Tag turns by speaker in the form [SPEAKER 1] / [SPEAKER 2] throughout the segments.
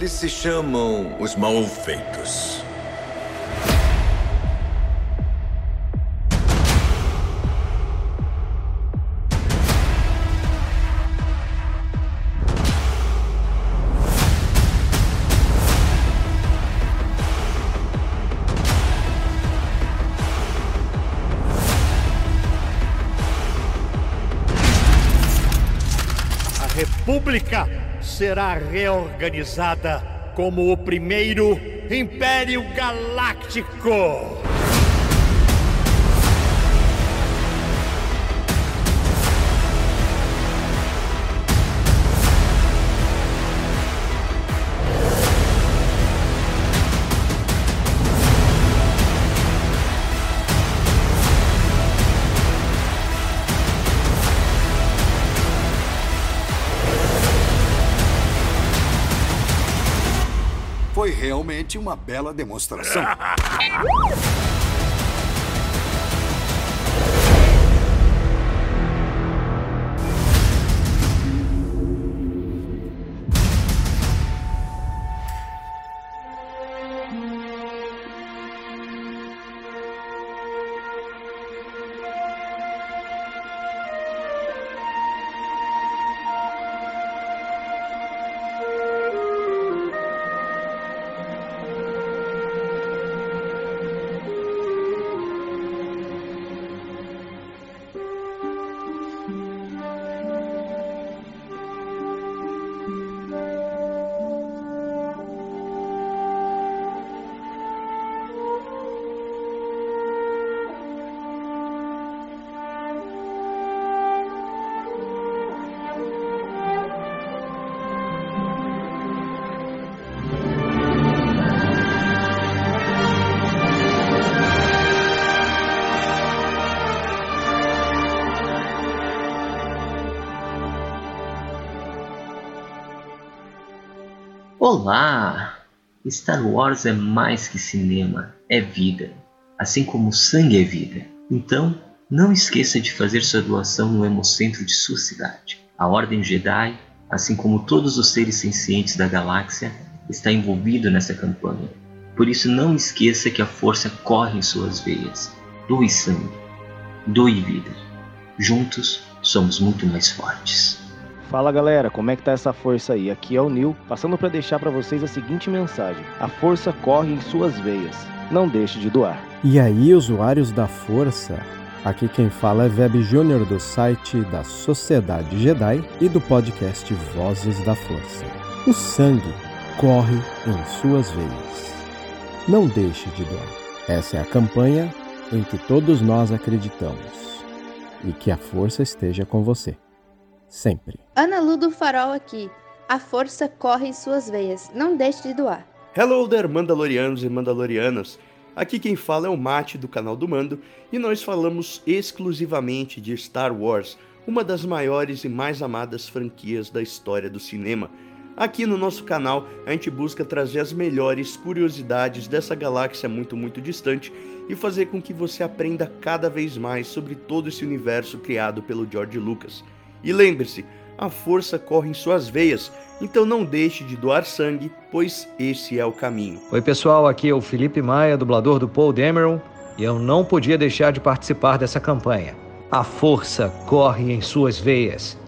[SPEAKER 1] Eles se chamam os Malfeitos.
[SPEAKER 2] República será reorganizada como o primeiro Império Galáctico.
[SPEAKER 3] Realmente uma bela demonstração.
[SPEAKER 4] Olá! Star Wars é mais que cinema, é vida. Assim como sangue é vida. Então, não esqueça de fazer sua doação no Hemocentro de sua cidade. A Ordem Jedi, assim como todos os seres sencientes da galáxia, está envolvido nessa campanha. Por isso, não esqueça que a força corre em suas veias. Doe sangue. Doe vida. Juntos, somos muito mais fortes.
[SPEAKER 5] Fala galera, como é que tá essa força aí? Aqui é o Nil, passando para deixar para vocês a seguinte mensagem: a força corre em suas veias. Não deixe de doar.
[SPEAKER 6] E aí, usuários da força? Aqui quem fala é Web Júnior do site da Sociedade Jedi e do podcast Vozes da Força. O sangue corre em suas veias. Não deixe de doar. Essa é a campanha em que todos nós acreditamos. E que a força esteja com você. Sempre.
[SPEAKER 7] Ana Lu do Farol aqui. A força corre em suas veias. Não deixe de doar.
[SPEAKER 8] Hello there, Mandalorianos e Mandalorianas. Aqui quem fala é o Mate do canal do Mando e nós falamos exclusivamente de Star Wars, uma das maiores e mais amadas franquias da história do cinema. Aqui no nosso canal a gente busca trazer as melhores curiosidades dessa galáxia muito, muito distante e fazer com que você aprenda cada vez mais sobre todo esse universo criado pelo George Lucas. E lembre-se, a força corre em suas veias, então não deixe de doar sangue, pois esse é o caminho.
[SPEAKER 9] Oi pessoal, aqui é o Felipe Maia, dublador do Paul Dameron, e eu não podia deixar de participar dessa campanha. A força corre em suas veias.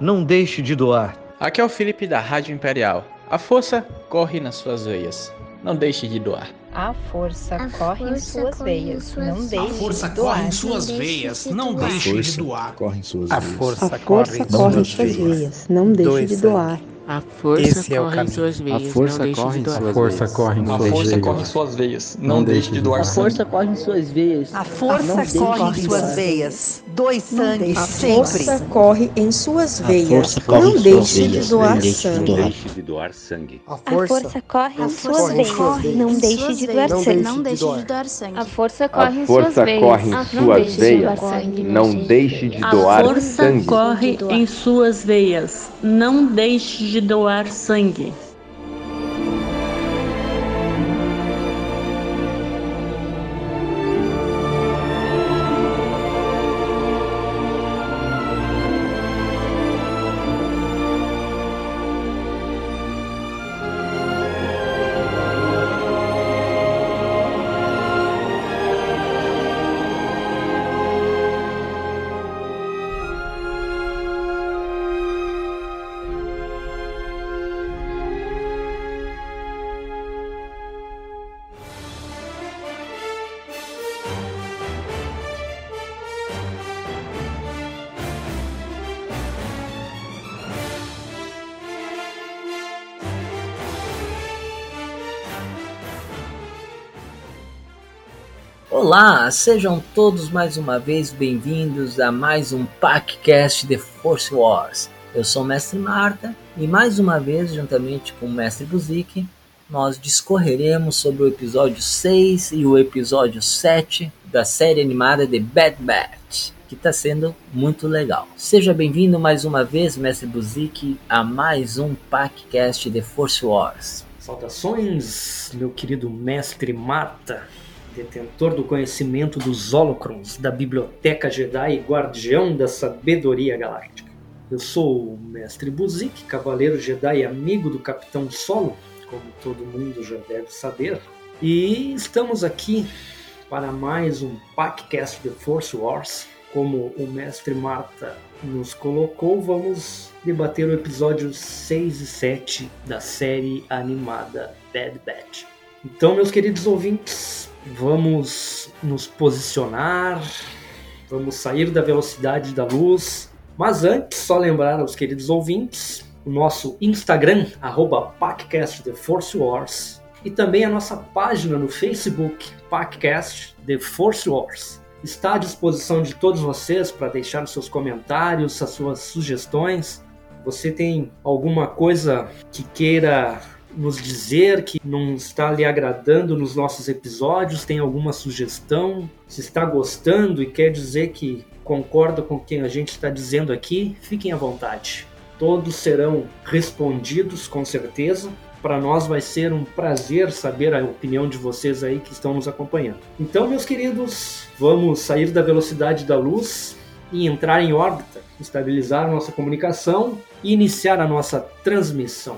[SPEAKER 9] Não deixe de doar.
[SPEAKER 10] Aqui é o Felipe da Rádio Imperial. A força corre nas suas veias. Não deixe de doar.
[SPEAKER 11] A força a corre força em suas corre veias. Em suas... Não deixe
[SPEAKER 12] A força
[SPEAKER 11] de
[SPEAKER 12] corre
[SPEAKER 11] doar.
[SPEAKER 12] em suas veias. Não deixe de doar.
[SPEAKER 13] Corre em suas
[SPEAKER 14] a
[SPEAKER 13] veias.
[SPEAKER 14] força,
[SPEAKER 15] a força corre em suas veias. Não deixe de doar.
[SPEAKER 16] A força
[SPEAKER 14] Esse é o
[SPEAKER 16] corre em
[SPEAKER 14] caminho.
[SPEAKER 16] suas veias.
[SPEAKER 13] A força
[SPEAKER 16] não deixe
[SPEAKER 13] corre
[SPEAKER 16] de
[SPEAKER 13] em
[SPEAKER 16] doar.
[SPEAKER 13] suas
[SPEAKER 14] A força
[SPEAKER 13] veias.
[SPEAKER 14] corre em
[SPEAKER 13] Não
[SPEAKER 14] suas
[SPEAKER 13] deixe
[SPEAKER 14] veias.
[SPEAKER 13] de
[SPEAKER 12] corre
[SPEAKER 13] doar.
[SPEAKER 12] veias.
[SPEAKER 13] Não
[SPEAKER 12] Não
[SPEAKER 13] deixe
[SPEAKER 12] de
[SPEAKER 13] de
[SPEAKER 12] doar
[SPEAKER 13] doar.
[SPEAKER 15] A
[SPEAKER 12] sangue.
[SPEAKER 15] força corre em suas veias.
[SPEAKER 17] A força
[SPEAKER 15] Não
[SPEAKER 17] corre em
[SPEAKER 15] deixe de
[SPEAKER 17] suas
[SPEAKER 15] doar.
[SPEAKER 17] veias. Doe sangue
[SPEAKER 15] A
[SPEAKER 17] sempre.
[SPEAKER 15] força corre em suas
[SPEAKER 13] A
[SPEAKER 15] veias.
[SPEAKER 13] força corre
[SPEAKER 15] Não
[SPEAKER 13] em suas
[SPEAKER 15] deixe de
[SPEAKER 13] veias.
[SPEAKER 15] doar
[SPEAKER 13] Não deixe de
[SPEAKER 15] sangue.
[SPEAKER 13] doar.
[SPEAKER 18] deixe de doar sangue.
[SPEAKER 14] A
[SPEAKER 11] força corre em suas veias.
[SPEAKER 17] corre
[SPEAKER 11] Não deixe
[SPEAKER 17] suas
[SPEAKER 11] de doar
[SPEAKER 14] Não
[SPEAKER 11] sangue.
[SPEAKER 17] Não
[SPEAKER 14] de
[SPEAKER 17] deixe
[SPEAKER 14] doar.
[SPEAKER 17] de doar sangue.
[SPEAKER 11] A força
[SPEAKER 18] A
[SPEAKER 11] corre em
[SPEAKER 18] força
[SPEAKER 11] suas veias.
[SPEAKER 18] corre em
[SPEAKER 11] Não
[SPEAKER 18] suas
[SPEAKER 11] deixe de
[SPEAKER 18] veias.
[SPEAKER 11] doar sangue.
[SPEAKER 18] Não deixe de
[SPEAKER 19] A
[SPEAKER 18] doar
[SPEAKER 19] força
[SPEAKER 18] sangue.
[SPEAKER 19] corre em suas veias. Não deixe de doar sangue.
[SPEAKER 4] Olá, sejam todos mais uma vez bem-vindos a mais um PACcast The Force Wars. Eu sou o Mestre Marta e mais uma vez, juntamente com o Mestre Buzik, nós discorreremos sobre o episódio 6 e o episódio 7 da série animada The Bad Batch, que está sendo muito legal. Seja bem-vindo mais uma vez, Mestre Buzik, a mais um PACcast The Force Wars.
[SPEAKER 20] Saudações, meu querido Mestre Marta detentor do conhecimento dos Holocrons, da Biblioteca Jedi e guardião da sabedoria galáctica. Eu sou o Mestre Buzik, cavaleiro Jedi e amigo do Capitão Solo, como todo mundo já deve saber. E estamos aqui para mais um podcast The Force Wars. Como o Mestre Marta nos colocou, vamos debater o episódio 6 e 7 da série animada Bad Batch. Então, meus queridos ouvintes, vamos nos posicionar, vamos sair da velocidade da luz. Mas antes, só lembrar aos queridos ouvintes o nosso Instagram, arroba Wars, e também a nossa página no Facebook, PacCast The Force Wars. Está à disposição de todos vocês para deixar os seus comentários, as suas sugestões. Você tem alguma coisa que queira nos dizer que não está lhe agradando nos nossos episódios, tem alguma sugestão, se está gostando e quer dizer que concorda com o que a gente está dizendo aqui, fiquem à vontade. Todos serão respondidos com certeza. Para nós vai ser um prazer saber a opinião de vocês aí que estão nos acompanhando. Então, meus queridos, vamos sair da velocidade da luz e entrar em órbita, estabilizar nossa comunicação e iniciar a nossa transmissão.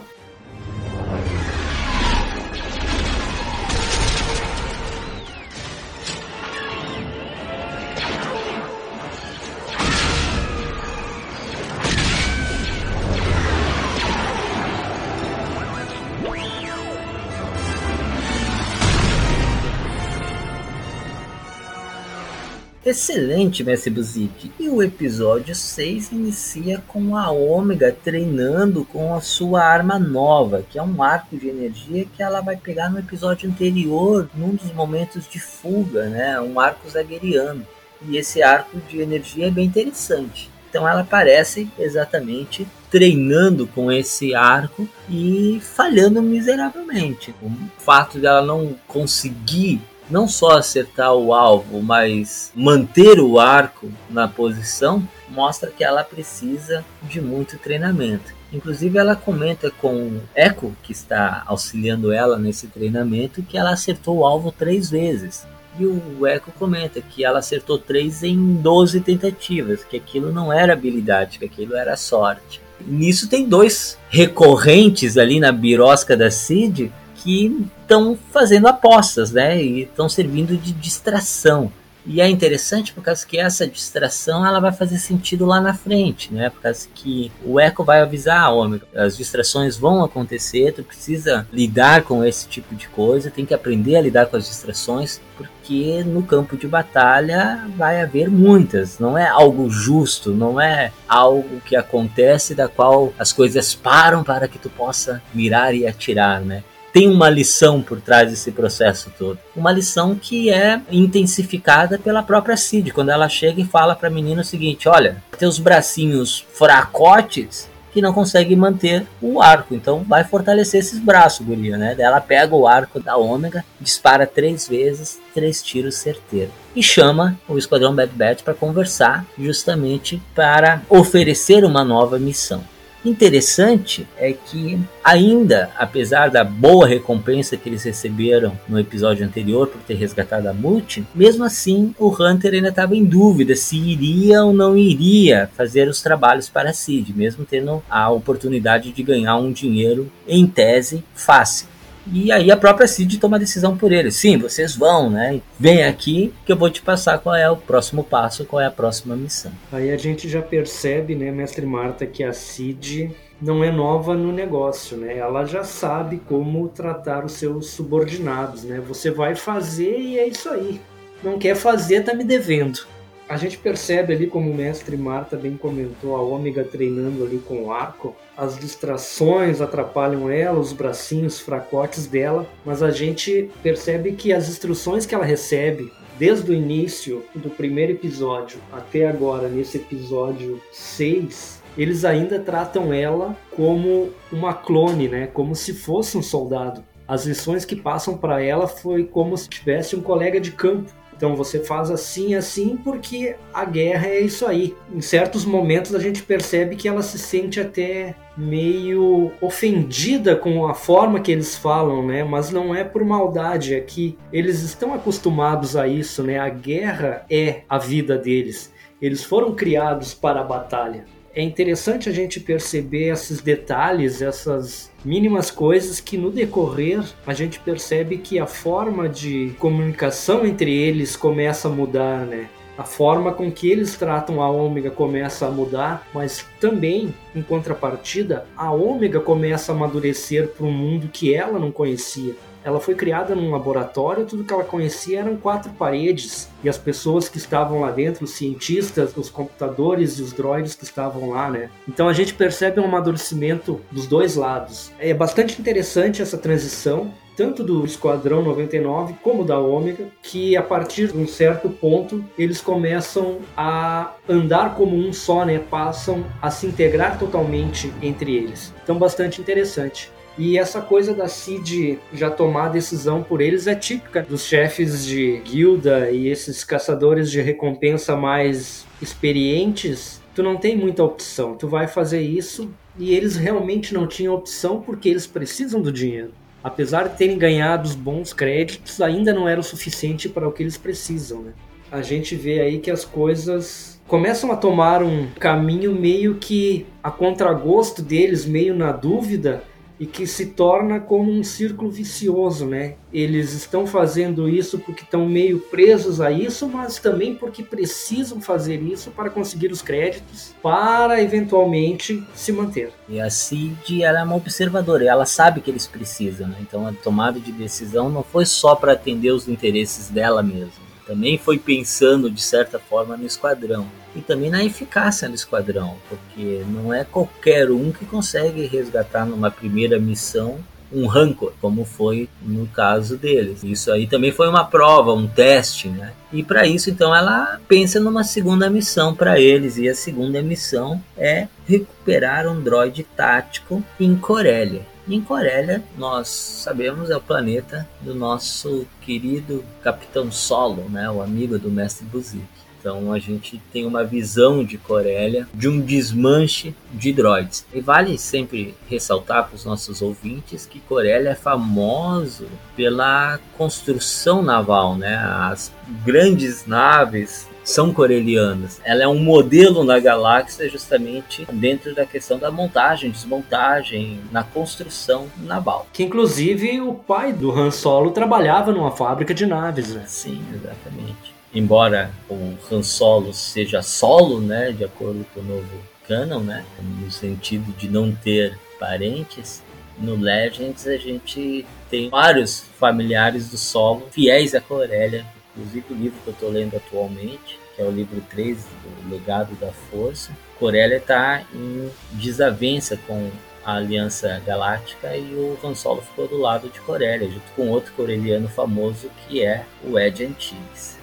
[SPEAKER 4] Excelente, Mestre Buzik. E o episódio 6 inicia com a Ômega treinando com a sua arma nova, que é um arco de energia que ela vai pegar no episódio anterior, num dos momentos de fuga, né? Um arco zagueriano. E esse arco de energia é bem interessante. Então ela aparece exatamente treinando com esse arco e falhando miseravelmente. O fato dela não conseguir não só acertar o alvo, mas manter o arco na posição, mostra que ela precisa de muito treinamento. Inclusive, ela comenta com o Echo, que está auxiliando ela nesse treinamento, que ela acertou o alvo três vezes. E o Echo comenta que ela acertou três em 12 tentativas, que aquilo não era habilidade, que aquilo era sorte. nisso tem dois recorrentes ali na birosca da Cid que estão fazendo apostas, né? E estão servindo de distração. E é interessante por causa que essa distração ela vai fazer sentido lá na frente, né? Por causa que o Echo vai avisar a Ômega, as distrações vão acontecer, tu precisa lidar com esse tipo de coisa, tem que aprender a lidar com as distrações, porque no campo de batalha vai haver muitas, não é algo justo, não é algo que acontece da qual as coisas param para que tu possa mirar e atirar, né? Tem uma lição por trás desse processo todo. Uma lição que é intensificada pela própria Cid, quando ela chega e fala para a menina o seguinte: olha, teus bracinhos fracotes que não consegue manter o arco. Então vai fortalecer esses braços, guria, né? Ela pega o arco da ômega, dispara três vezes, três tiros certeiros. E chama o Esquadrão Bad Batch para conversar, justamente para oferecer uma nova missão. Interessante é que, ainda apesar da boa recompensa que eles receberam no episódio anterior por ter resgatado a Multi, mesmo assim o Hunter ainda estava em dúvida se iria ou não iria fazer os trabalhos para Cid, mesmo tendo a oportunidade de ganhar um dinheiro em tese fácil. E aí a própria Cid toma a decisão por ele. Sim, vocês vão, né? Vem aqui que eu vou te passar qual é o próximo passo, qual é a próxima missão.
[SPEAKER 20] Aí a gente já percebe, né, mestre Marta, que a Cid não é nova no negócio, né? Ela já sabe como tratar os seus subordinados, né? Você vai fazer e é isso aí. Não quer fazer, tá me devendo. A gente percebe ali, como o mestre Marta bem comentou, a Ômega treinando ali com o arco. As distrações atrapalham ela, os bracinhos fracotes dela, mas a gente percebe que as instruções que ela recebe desde o início do primeiro episódio até agora, nesse episódio 6, eles ainda tratam ela como uma clone, né? Como se fosse um soldado. As lições que passam para ela foi como se tivesse um colega de campo. Então você faz assim, assim, porque a guerra é isso aí. Em certos momentos a gente percebe que ela se sente até meio ofendida com a forma que eles falam, né? Mas não é por maldade, é que eles estão acostumados a isso, né? A guerra é a vida deles. Eles foram criados para a batalha é interessante a gente perceber esses detalhes, essas mínimas coisas que no decorrer a gente percebe que a forma de comunicação entre eles começa a mudar, né? A forma com que eles tratam a Ômega começa a mudar, mas também, em contrapartida, a Ômega começa a amadurecer para um mundo que ela não conhecia. Ela foi criada num laboratório, tudo que ela conhecia eram quatro paredes. E as pessoas que estavam lá dentro, os cientistas, os computadores e os droids que estavam lá, né? Então a gente percebe um amadurecimento dos dois lados. É bastante interessante essa transição, tanto do Esquadrão 99 como da Ômega, que a partir de um certo ponto eles começam a andar como um só, né? Passam a se integrar totalmente entre eles. Então, bastante interessante. E essa coisa da Cid já tomar a decisão por eles é típica dos chefes de guilda e esses caçadores de recompensa mais experientes. Tu não tem muita opção, tu vai fazer isso e eles realmente não tinham opção porque eles precisam do dinheiro. Apesar de terem ganhado os bons créditos, ainda não era o suficiente para o que eles precisam. Né? A gente vê aí que as coisas começam a tomar um caminho meio que a contragosto deles, meio na dúvida, e que se torna como um círculo vicioso, né? Eles estão fazendo isso porque estão meio presos a isso, mas também porque precisam fazer isso para conseguir os créditos para eventualmente se manter.
[SPEAKER 4] E a Cid ela é uma observadora, ela sabe que eles precisam, né? Então a tomada de decisão não foi só para atender os interesses dela mesma também foi pensando de certa forma no esquadrão e também na eficácia do esquadrão, porque não é qualquer um que consegue resgatar numa primeira missão um rancor, como foi no caso deles. Isso aí também foi uma prova, um teste, né? E para isso, então, ela pensa numa segunda missão para eles, e a segunda missão é recuperar um droide tático em Corélia. Em Corélia, nós sabemos, é o planeta do nosso querido Capitão Solo, né, o amigo do Mestre Buzik. Então a gente tem uma visão de Corélia de um desmanche de droids. E vale sempre ressaltar para os nossos ouvintes que Corélia é famoso pela construção naval, né? As grandes naves são corelianas. Ela é um modelo na galáxia justamente dentro da questão da montagem, desmontagem, na construção naval.
[SPEAKER 20] Que inclusive o pai do Han Solo trabalhava numa fábrica de naves, né?
[SPEAKER 4] Sim, exatamente. Embora o Han Solo seja solo, né, de acordo com o novo canon, né, no sentido de não ter parentes, no Legends a gente tem vários familiares do solo fiéis a Corélia Inclusive o livro que eu estou lendo atualmente, que é o livro 3 do Legado da Força, Corélia está em desavença com a Aliança Galáctica e o Han Solo ficou do lado de Corélia, junto com outro coreliano famoso que é o Ed Antilles.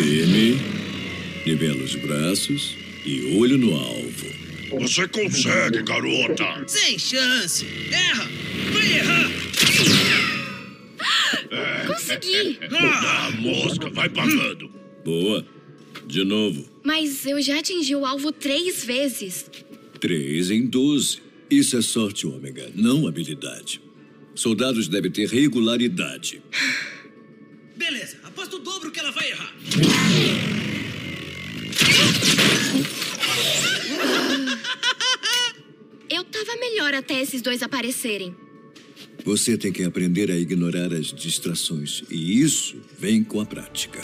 [SPEAKER 1] Firme, nivela os braços e olho no alvo.
[SPEAKER 21] Você consegue, garota!
[SPEAKER 12] Sem chance! Erra! Vai errar!
[SPEAKER 21] É.
[SPEAKER 22] Consegui!
[SPEAKER 21] Ah, mosca, vai pagando!
[SPEAKER 1] Boa. De novo.
[SPEAKER 22] Mas eu já atingi o alvo três vezes.
[SPEAKER 1] Três em doze. Isso é sorte, ômega, não habilidade. Soldados devem ter regularidade.
[SPEAKER 12] Beleza, aposto o dobro que ela vai errar.
[SPEAKER 22] Eu tava melhor até esses dois aparecerem.
[SPEAKER 1] Você tem que aprender a ignorar as distrações. E isso vem com a prática.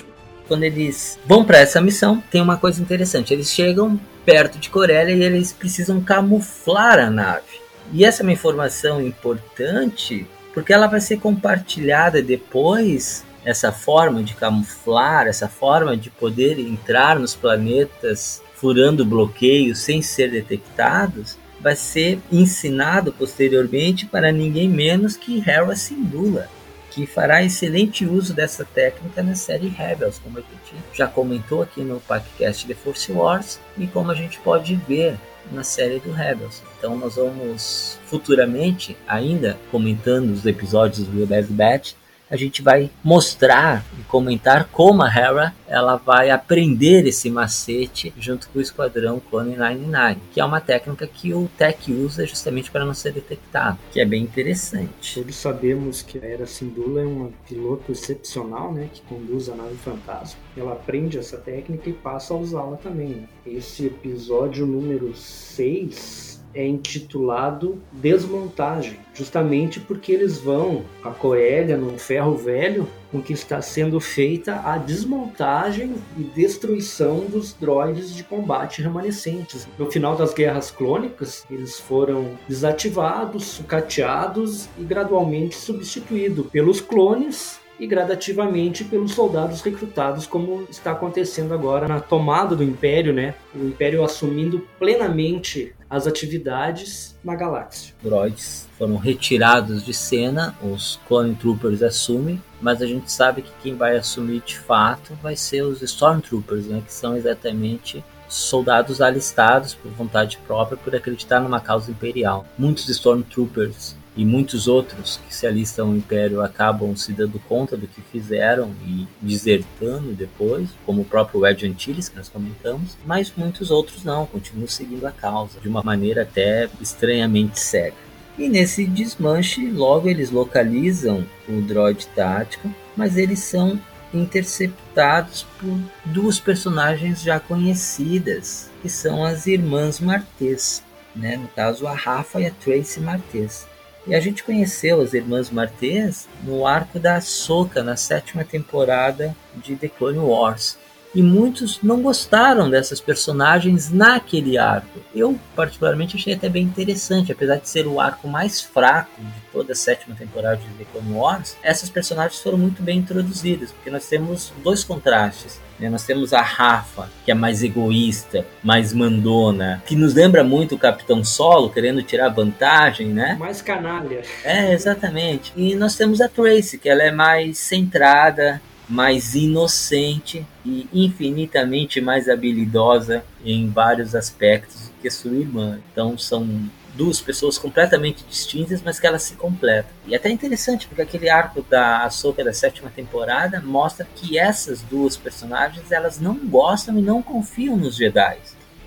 [SPEAKER 4] Quando eles vão para essa missão, tem uma coisa interessante. Eles chegam perto de Corélia e eles precisam camuflar a nave. E essa é uma informação importante porque ela vai ser compartilhada depois essa forma de camuflar, essa forma de poder entrar nos planetas furando bloqueios sem ser detectados, vai ser ensinado posteriormente para ninguém menos que Hera Syndulla, que fará excelente uso dessa técnica na série Rebels, como a gente já comentou aqui no podcast The Force Wars e como a gente pode ver na série do Rebels. Então nós vamos futuramente, ainda comentando os episódios do Bad Batch, a gente vai mostrar e comentar como a Hera ela vai aprender esse macete junto com o Esquadrão Clone 99, que é uma técnica que o Tech usa justamente para não ser detectado, que é bem interessante.
[SPEAKER 20] Todos sabemos que a Era Syndulla é uma piloto excepcional, né, que conduz a nave fantasma. Ela aprende essa técnica e passa a usá-la também. Esse episódio número 6 é intitulado Desmontagem, justamente porque eles vão a Coelha num ferro velho com que está sendo feita a desmontagem e destruição dos droides de combate remanescentes. No final das guerras clônicas, eles foram desativados, sucateados e gradualmente substituídos pelos clones e gradativamente pelos soldados recrutados, como está acontecendo agora na tomada do Império, né? O Império assumindo plenamente as atividades na galáxia.
[SPEAKER 4] Droids foram retirados de cena, os Clone Troopers assumem, mas a gente sabe que quem vai assumir de fato vai ser os Stormtroopers, né? Que são exatamente soldados alistados por vontade própria por acreditar numa causa imperial. Muitos Stormtroopers e muitos outros que se alistam ao Império acabam se dando conta do que fizeram e desertando depois, como o próprio Ed Antilles, que nós comentamos, mas muitos outros não, continuam seguindo a causa, de uma maneira até estranhamente cega. E nesse desmanche, logo eles localizam o droid tático, mas eles são interceptados por duas personagens já conhecidas, que são as irmãs Martês, né? no caso a Rafa e a Tracy Martês. E a gente conheceu as Irmãs Martês no arco da Soca, na sétima temporada de The Clone Wars. E muitos não gostaram dessas personagens naquele arco. Eu, particularmente, achei até bem interessante, apesar de ser o arco mais fraco de toda a sétima temporada de The Clone Wars, essas personagens foram muito bem introduzidas, porque nós temos dois contrastes. Né? Nós temos a Rafa, que é mais egoísta, mais mandona, que nos lembra muito o Capitão Solo, querendo tirar vantagem, né?
[SPEAKER 20] Mais canalha.
[SPEAKER 4] É, exatamente. E nós temos a Tracy, que ela é mais centrada, mais inocente e infinitamente mais habilidosa em vários aspectos que sua irmã. Então são duas pessoas completamente distintas, mas que elas se completam. E é até interessante, porque aquele arco da Ahsoka da sétima temporada mostra que essas duas personagens elas não gostam e não confiam nos Jedi.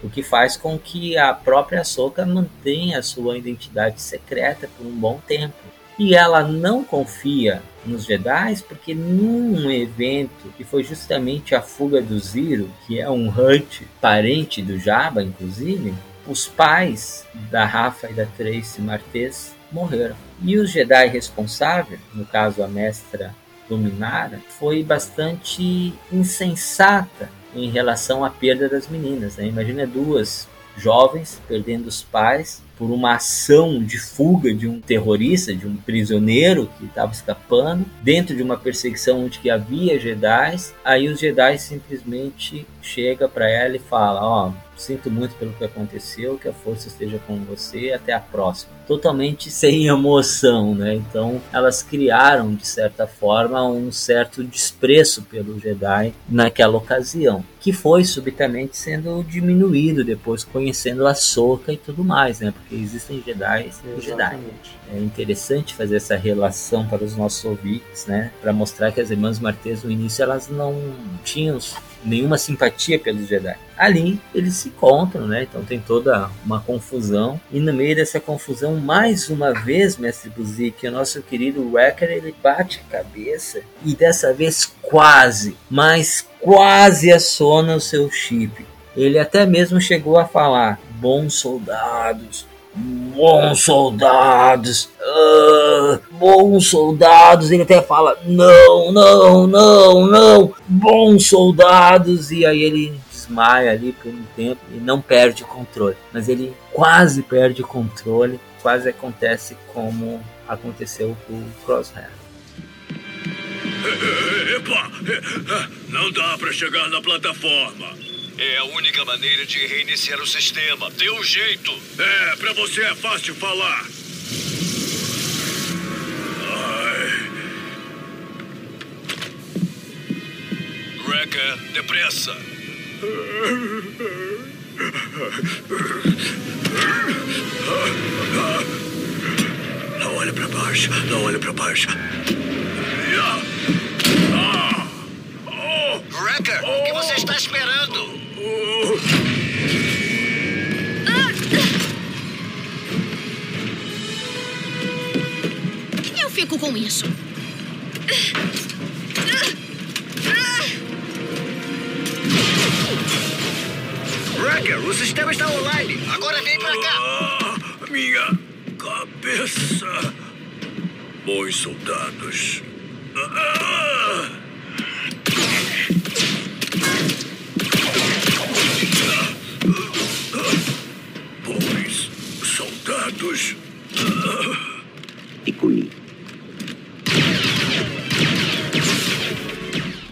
[SPEAKER 4] O que faz com que a própria Ahsoka mantenha a sua identidade secreta por um bom tempo. E ela não confia nos Jedi porque num evento que foi justamente a fuga do Ziro, que é um Hutt parente do Jabba, inclusive, os pais da Rafa e da Tracy Martês morreram. E o Jedi responsável, no caso a mestra Luminara, foi bastante insensata em relação à perda das meninas. Né? Imagina duas jovens perdendo os pais por uma ação de fuga de um terrorista, de um prisioneiro que estava escapando, dentro de uma perseguição onde que havia Jedi. Aí os Jedi simplesmente chega para ela e fala: ó, oh, Sinto muito pelo que aconteceu, que a força esteja com você até a próxima. Totalmente sem emoção, né? Então elas criaram, de certa forma, um certo desprezo pelo Jedi naquela ocasião, que foi subitamente sendo diminuído depois, conhecendo a Soca e tudo mais, né? Porque existem Jedi e Jedi. É interessante fazer essa relação para os nossos ouvintes, né? Para mostrar que as irmãs Martês no início elas não tinham nenhuma simpatia pelos Jedi. Ali eles se encontram, né? Então tem toda uma confusão. E no meio dessa confusão, mais uma vez, mestre Buzik, o nosso querido Wrecker, ele bate a cabeça e dessa vez quase, mas quase assona o seu chip. Ele até mesmo chegou a falar: bons soldados, bons soldados, uh, bons soldados. Ele até fala: não, não, não, não, bons soldados. E aí ele desmaia ali por um tempo e não perde o controle. Mas ele quase perde o controle, quase acontece como aconteceu com o Crosshair.
[SPEAKER 21] Epa! Não dá pra chegar na plataforma.
[SPEAKER 23] É a única maneira de reiniciar o sistema. Dê um jeito.
[SPEAKER 21] É, pra você é fácil falar. Ai.
[SPEAKER 23] Wrecker, depressa.
[SPEAKER 21] Não olhe pra baixo, não olhe pra baixo.
[SPEAKER 23] Wrecker, o que você está esperando?
[SPEAKER 22] Eu fico com isso.
[SPEAKER 23] Wrecker, o sistema está online. Agora vem pra cá.
[SPEAKER 21] Ah, minha cabeça. Bons soldados. Ah! Bons soldados.
[SPEAKER 4] Picuí.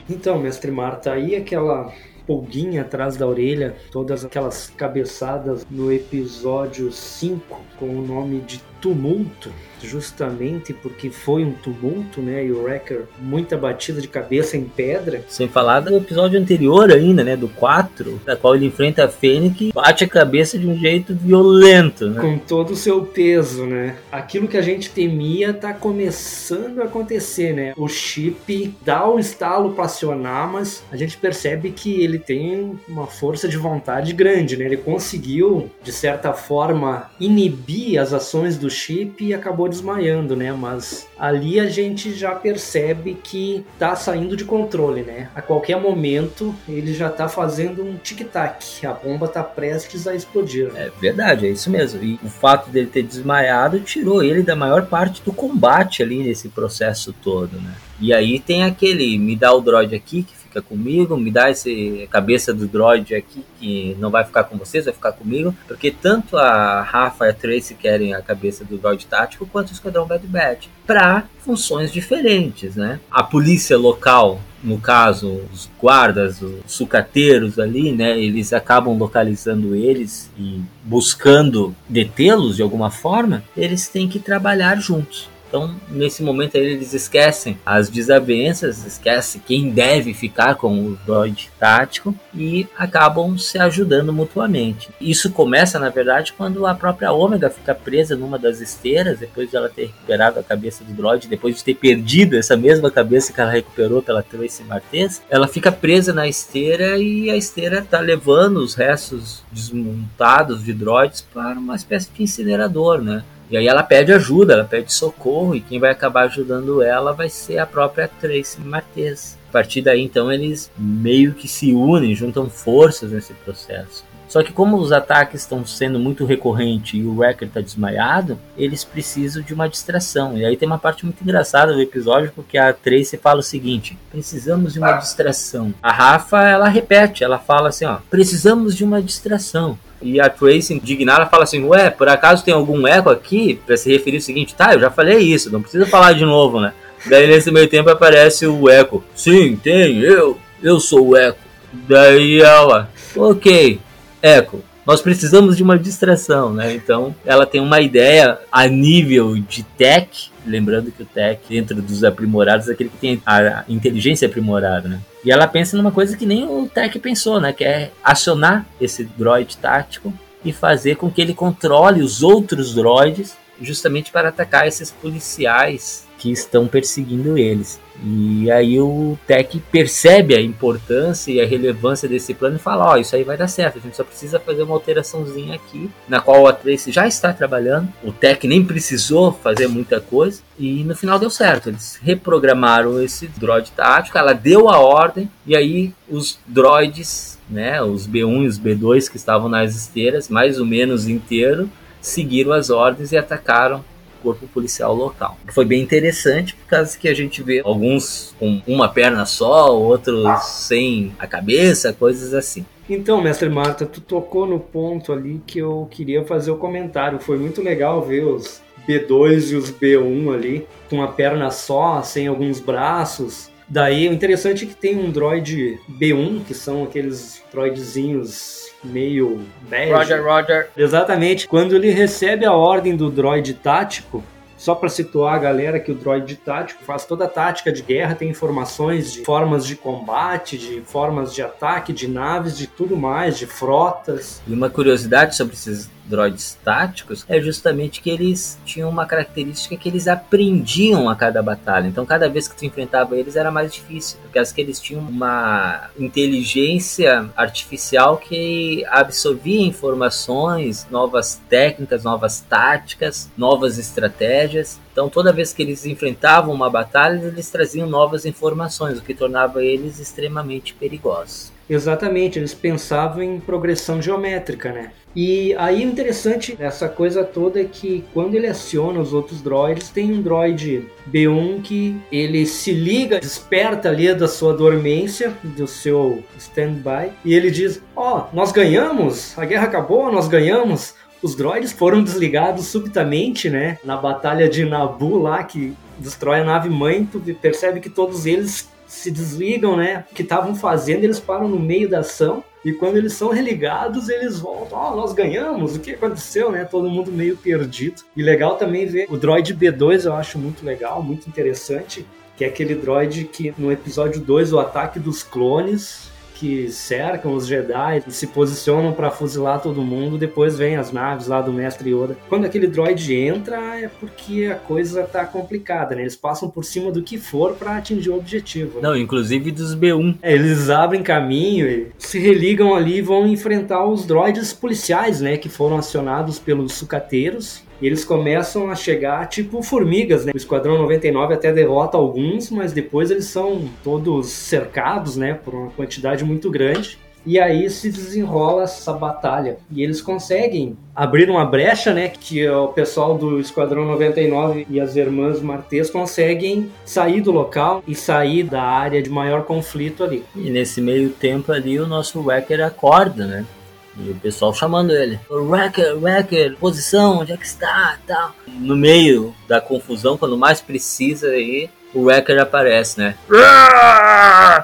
[SPEAKER 20] Então, mestre Marta, aí aquela pulguinha atrás da orelha, todas aquelas cabeçadas no episódio 5 com o nome de Tumulto, justamente porque foi um tumulto, né? E o Wrecker, muita batida de cabeça em pedra.
[SPEAKER 4] Sem falar do episódio anterior ainda, né? Do 4, da qual ele enfrenta a Fênix e bate a cabeça de um jeito violento, né?
[SPEAKER 20] Com todo o seu peso, né? Aquilo que a gente temia tá começando a acontecer, né? O chip dá o estalo para acionar, mas a gente percebe que ele tem uma força de vontade grande, né? Ele conseguiu, de certa forma, inibir as ações do chip e acabou desmaiando, né? Mas ali a gente já percebe que tá saindo de controle, né? A qualquer momento ele já tá fazendo um tic-tac. A bomba tá prestes a explodir.
[SPEAKER 4] É verdade, é isso mesmo. E o fato dele ter desmaiado tirou ele da maior parte do combate ali nesse processo todo, né? E aí tem aquele me dá o droid aqui que fica comigo, me dá esse cabeça do droid aqui que não vai ficar com vocês, vai ficar comigo, porque tanto a Rafa e a Tracy querem a cabeça do droid tático quanto o Esquadrão Bad Batch, para funções diferentes, né? A polícia local no caso, os guardas, os sucateiros ali, né, eles acabam localizando eles e buscando detê-los de alguma forma, eles têm que trabalhar juntos. Então, nesse momento aí, eles esquecem as desavenças, esquecem quem deve ficar com o droid tático e acabam se ajudando mutuamente. Isso começa, na verdade, quando a própria Ômega fica presa numa das esteiras, depois de ela ter recuperado a cabeça do droid, depois de ter perdido essa mesma cabeça que ela recuperou pela Tracy Martez, ela fica presa na esteira e a esteira está levando os restos desmontados de droids para uma espécie de incinerador, né? E aí ela pede ajuda, ela pede socorro, e quem vai acabar ajudando ela vai ser a própria Tracy Martez. A partir daí, então, eles meio que se unem, juntam forças nesse processo. Só que como os ataques estão sendo muito recorrentes e o Wrecker está desmaiado, eles precisam de uma distração. E aí tem uma parte muito engraçada do episódio, porque a Tracy fala o seguinte: precisamos de uma distração. A Rafa, ela repete, ela fala assim, ó, precisamos de uma distração. E a Tracy, indignada, fala assim: Ué, por acaso tem algum eco aqui? Para se referir ao seguinte: Tá, eu já falei isso, não precisa falar de novo, né? Daí nesse meio tempo aparece o eco: Sim, tem, eu, eu sou o eco. Daí ela: Ok, eco. Nós precisamos de uma distração, né? Então ela tem uma ideia a nível de tech, lembrando que o tech, dentro dos aprimorados, é aquele que tem a inteligência aprimorada, né? E ela pensa numa coisa que nem o Tech pensou, né? Que é acionar esse droid tático e fazer com que ele controle os outros droids justamente para atacar esses policiais que estão perseguindo eles. E aí o Tech percebe a importância e a relevância desse plano e fala: Ó, oh, isso aí vai dar certo, a gente só precisa fazer uma alteraçãozinha aqui, na qual a Tracy já está trabalhando. O Tech nem precisou fazer muita coisa e no final deu certo. Eles reprogramaram esse droid tático, ela deu a ordem e aí os droids, né, os B1 e os B2 que estavam nas esteiras, mais ou menos inteiro, seguiram as ordens e atacaram corpo policial local. Foi bem interessante por causa que a gente vê alguns com uma perna só, outros sem a cabeça, coisas assim.
[SPEAKER 20] Então, mestre Marta, tu tocou no ponto ali que eu queria fazer o comentário. Foi muito legal ver os B2 e os B1 ali com a perna só, sem alguns braços. Daí o interessante é que tem um droid B1, que são aqueles droidzinhos meio bege.
[SPEAKER 4] Roger, Roger.
[SPEAKER 20] Exatamente. Quando ele recebe a ordem do droid tático, só para situar a galera que o droid tático faz toda a tática de guerra, tem informações de formas de combate, de formas de ataque, de naves, de tudo mais, de frotas.
[SPEAKER 4] E uma curiosidade sobre esses droids táticos é justamente que eles tinham uma característica que eles aprendiam a cada batalha. Então, cada vez que tu enfrentava eles era mais difícil, porque as que eles tinham uma inteligência artificial que absorvia informações, novas técnicas, novas táticas, novas estratégias. Então, toda vez que eles enfrentavam uma batalha, eles traziam novas informações, o que tornava eles extremamente perigosos.
[SPEAKER 20] Exatamente, eles pensavam em progressão geométrica, né? E aí o interessante dessa coisa toda é que quando ele aciona os outros droids, tem um droid B1 que ele se liga, desperta ali da sua dormência, do seu standby, e ele diz: Ó, oh, nós ganhamos, a guerra acabou, nós ganhamos. Os droids foram desligados subitamente, né? Na batalha de Nabu lá, que destrói a nave mãe, tu percebe que todos eles se desligam, né? O que estavam fazendo, eles param no meio da ação. E quando eles são religados, eles voltam. Ó, oh, nós ganhamos, o que aconteceu, né? Todo mundo meio perdido. E legal também ver o droid B2, eu acho muito legal, muito interessante. Que é aquele droid que no episódio 2, o ataque dos clones, que cercam os Jedi e se posicionam para fuzilar todo mundo. Depois vem as naves lá do Mestre Yoda. Quando aquele droid entra, é porque a coisa tá complicada, né? Eles passam por cima do que for para atingir o objetivo.
[SPEAKER 4] Não, inclusive dos B1.
[SPEAKER 20] É, eles abrem caminho e se religam ali e vão enfrentar os droids policiais, né? Que foram acionados pelos sucateiros e eles começam a chegar tipo formigas, né? O Esquadrão 99 até derrota alguns, mas depois eles são todos cercados, né? Por uma quantidade muito grande. E aí se desenrola essa batalha. E eles conseguem abrir uma brecha, né? Que o pessoal do Esquadrão 99 e as irmãs Martês conseguem sair do local e sair da área de maior conflito ali.
[SPEAKER 4] E nesse meio tempo ali o nosso Wrecker acorda, né? E o pessoal chamando ele. Wrecker, Wrecker, posição, onde é que está? Tal. No meio da confusão, quando mais precisa aí, o Wrecker aparece, né?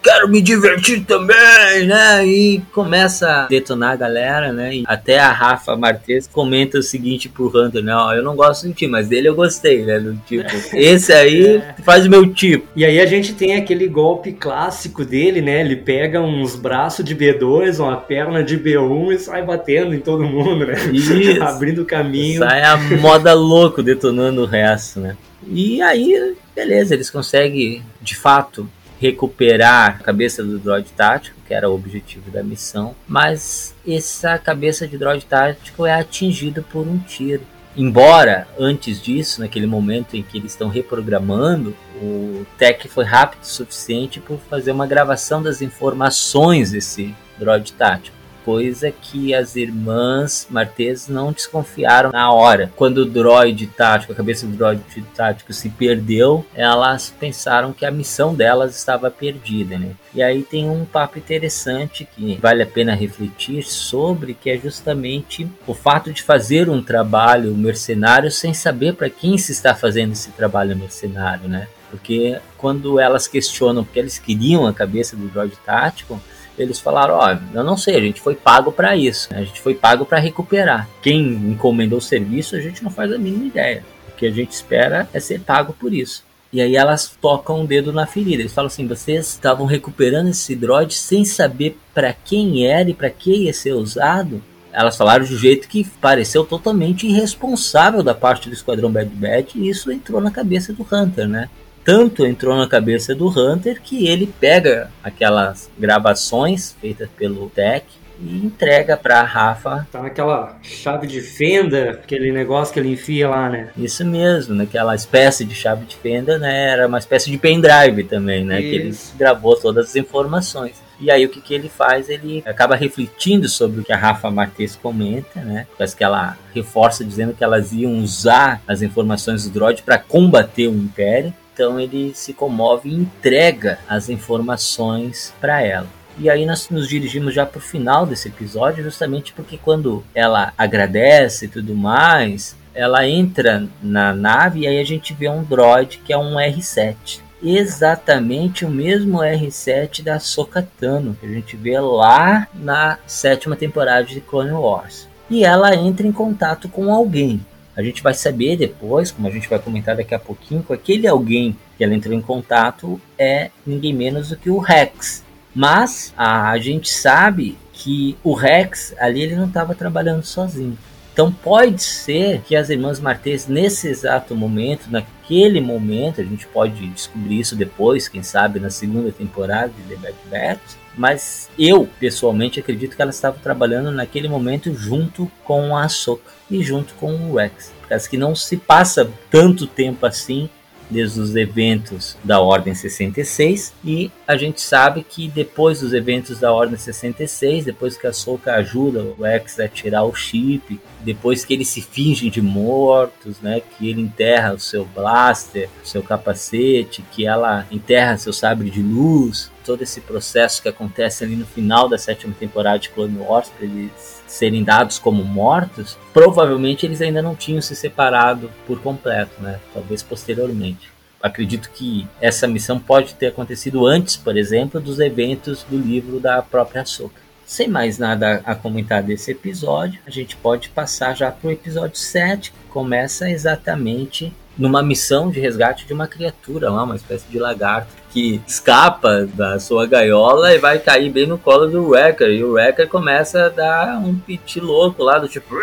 [SPEAKER 4] Quero me divertir também, né? E começa a detonar a galera, né? E até a Rafa Martins comenta o seguinte pro Hunter, né? Ó, eu não gosto do time, mas dele eu gostei, né? Do tipo, esse aí é. faz o meu tipo.
[SPEAKER 20] E aí a gente tem aquele golpe clássico dele, né? Ele pega uns braços de B2, uma perna de B1 e sai batendo em todo mundo, né?
[SPEAKER 4] Isso.
[SPEAKER 20] Abrindo caminho.
[SPEAKER 4] Sai a moda louco detonando o resto, né? E aí, beleza, eles conseguem de fato recuperar a cabeça do droid tático, que era o objetivo da missão, mas essa cabeça de droid tático é atingida por um tiro. Embora antes disso, naquele momento em que eles estão reprogramando, o Tech foi rápido o suficiente por fazer uma gravação das informações desse droid tático coisa que as irmãs Martês não desconfiaram na hora. Quando o droid tático, a cabeça do droid tático se perdeu, elas pensaram que a missão delas estava perdida, né? E aí tem um papo interessante que vale a pena refletir sobre, que é justamente o fato de fazer um trabalho mercenário sem saber para quem se está fazendo esse trabalho mercenário, né? Porque quando elas questionam porque eles queriam a cabeça do droid tático, eles falaram: Ó, oh, eu não sei, a gente foi pago para isso, né? a gente foi pago para recuperar. Quem encomendou o serviço, a gente não faz a mínima ideia. O que a gente espera é ser pago por isso. E aí elas tocam o dedo na ferida. Eles falam assim: vocês estavam recuperando esse droid sem saber para quem era e para que ia ser usado? Elas falaram de um jeito que pareceu totalmente irresponsável da parte do Esquadrão Bad Bad e isso entrou na cabeça do Hunter, né? Tanto entrou na cabeça do Hunter que ele pega aquelas gravações feitas pelo Tech e entrega pra Rafa.
[SPEAKER 20] Tá naquela chave de fenda, aquele negócio que ele enfia lá, né?
[SPEAKER 4] Isso mesmo, naquela espécie de chave de fenda, né? Era uma espécie de pendrive também, né? Isso. Que ele gravou todas as informações. E aí o que, que ele faz? Ele acaba refletindo sobre o que a Rafa Marques comenta, né? Parece que ela reforça dizendo que elas iam usar as informações do droid para combater o Império. Então ele se comove e entrega as informações para ela. E aí nós nos dirigimos já para o final desse episódio, justamente porque quando ela agradece e tudo mais, ela entra na nave e aí a gente vê um droid que é um R7. exatamente o mesmo R7 da Sokatano, que a gente vê lá na sétima temporada de Clone Wars. E ela entra em contato com alguém. A gente vai saber depois, como a gente vai comentar daqui a pouquinho, que aquele alguém que ela entrou em contato é ninguém menos do que o Rex. Mas a, gente sabe que o Rex ali ele não estava trabalhando sozinho. Então pode ser que as irmãs Martês, nesse exato momento, naquele momento, a gente pode descobrir isso depois, quem sabe na segunda temporada de The Bad Batch, mas eu pessoalmente acredito que ela estava trabalhando naquele momento junto com a Ahsoka e junto com o Rex. Porque que não se passa tanto tempo assim desde os eventos da Ordem 66 e a gente sabe que depois dos eventos da Ordem 66, depois que a Soka ajuda o X a tirar o chip, depois que eles se fingem de mortos, né, que ele enterra o seu blaster, o seu capacete, que ela enterra seu sabre de luz, todo esse processo que acontece ali no final da sétima temporada de Clone Wars eles serem dados como mortos, provavelmente eles ainda não tinham se separado por completo, né? Talvez posteriormente. Acredito que essa missão pode ter acontecido antes, por exemplo, dos eventos do livro da própria Ahsoka. Sem mais nada a comentar desse episódio, a gente pode passar já para o episódio 7, que começa exatamente numa missão de resgate de uma criatura lá, uma espécie de lagarto que escapa da sua gaiola e vai cair bem no colo do Wrecker. E o Wrecker começa a dar um piti louco lá, do tipo,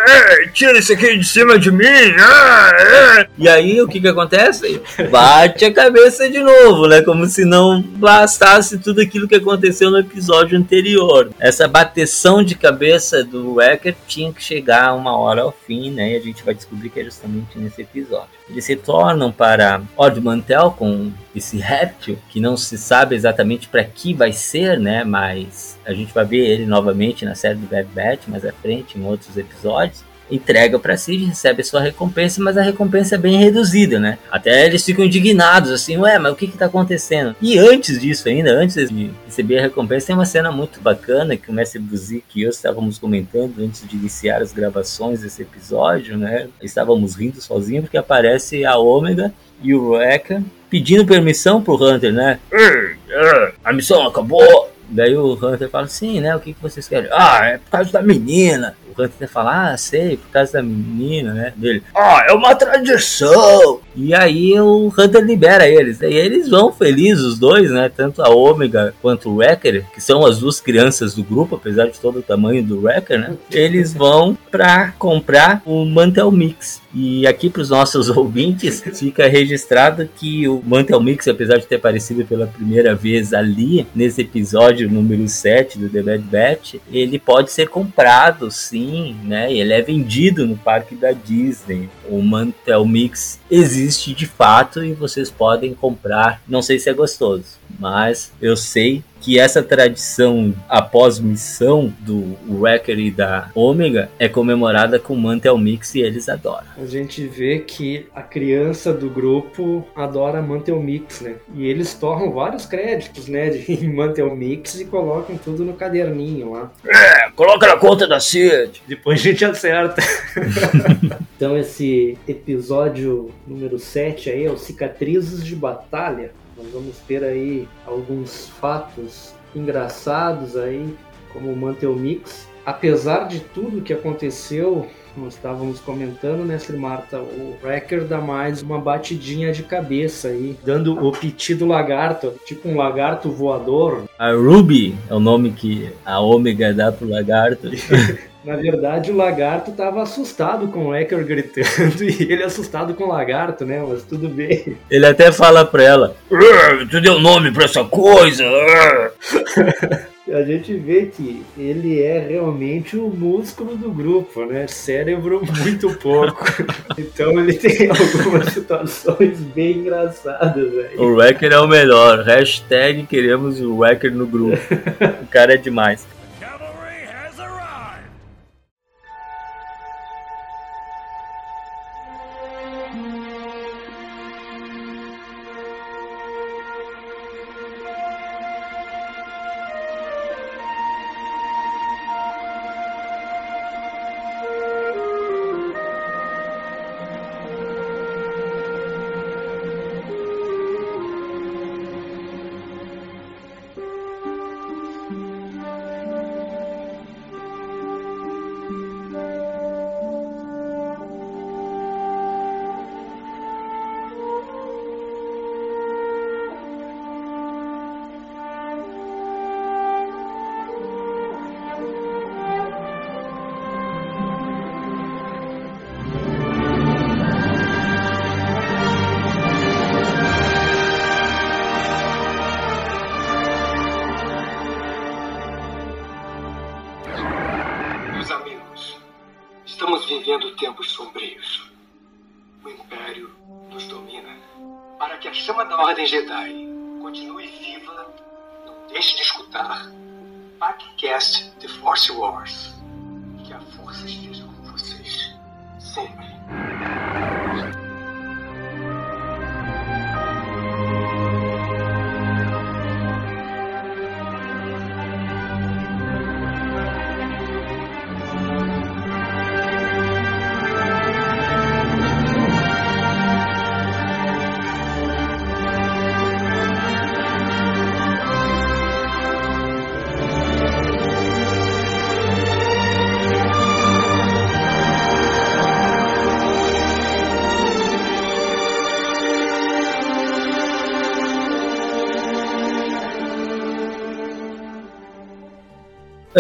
[SPEAKER 4] tira isso aqui de cima de mim! E aí o que que acontece? Bate a cabeça de novo, né? Como se não bastasse tudo aquilo que aconteceu no episódio anterior. Essa bateção de cabeça do Wrecker tinha que chegar uma hora ao fim, né? E a gente vai descobrir que é justamente nesse episódio. Eles retornam para Ord Mantel com esse réptil que não se sabe exatamente para que vai ser, né? Mas a gente vai ver ele novamente na série do Bad Batch mais à frente em outros episódios entrega para si, recebe a sua recompensa, mas a recompensa é bem reduzida, né? Até eles ficam indignados, assim, ué, mas o que que tá acontecendo? E antes disso ainda, antes de receber a recompensa, tem uma cena muito bacana que o Mestre Buzik e eu estávamos comentando antes de iniciar as gravações desse episódio, né? Estávamos rindo sozinhos porque aparece a Ômega e o Wrecker pedindo permissão pro Hunter, né? A missão acabou! Daí o Hunter fala, sim, né? O que, que vocês querem? Ah, é por causa da menina. O Hunter fala, ah, sei, por causa da menina, né? Dele, ah, é uma tradição. E aí o Hunter libera eles. E eles vão felizes, os dois, né? Tanto a Ômega quanto o Wrecker, que são as duas crianças do grupo, apesar de todo o tamanho do Wrecker, né? Eles vão pra comprar o Mantel Mix. E aqui para os nossos ouvintes fica registrado que o Mantel Mix, apesar de ter aparecido pela primeira vez ali, nesse episódio número 7 do The Bad Batch, ele pode ser comprado sim, né? Ele é vendido no parque da Disney. O Mantel Mix existe de fato e vocês podem comprar. Não sei se é gostoso, mas eu sei que essa tradição após missão do Wrecker e da Ômega é comemorada com Mantel Mix e eles adoram.
[SPEAKER 20] A gente vê que a criança do grupo adora Mantel Mix, né? E eles torram vários créditos, né, de Mantel Mix e colocam tudo no caderninho lá.
[SPEAKER 4] É, coloca na conta da CID.
[SPEAKER 20] Depois a gente acerta. então esse episódio número 7 aí é o Cicatrizes de Batalha. Nós vamos ter aí alguns fatos engraçados aí, como o Mantel Mix. Apesar de tudo que aconteceu, nós estávamos comentando, né, Marta, o Wrecker dá mais uma batidinha de cabeça aí, dando o piti do lagarto, tipo um lagarto voador.
[SPEAKER 4] A Ruby é o nome que a Ômega dá pro lagarto.
[SPEAKER 20] Na verdade, o lagarto estava assustado com o Ecker gritando e ele assustado com o lagarto, né? Mas tudo bem.
[SPEAKER 4] Ele até fala pra ela: Tu deu nome pra essa coisa?
[SPEAKER 20] a gente vê que ele é realmente o músculo do grupo, né? Cérebro muito pouco. então ele tem algumas situações bem engraçadas. Aí.
[SPEAKER 4] O Wrecker é o melhor. Hashtag queremos o Wrecker no grupo. o cara é demais.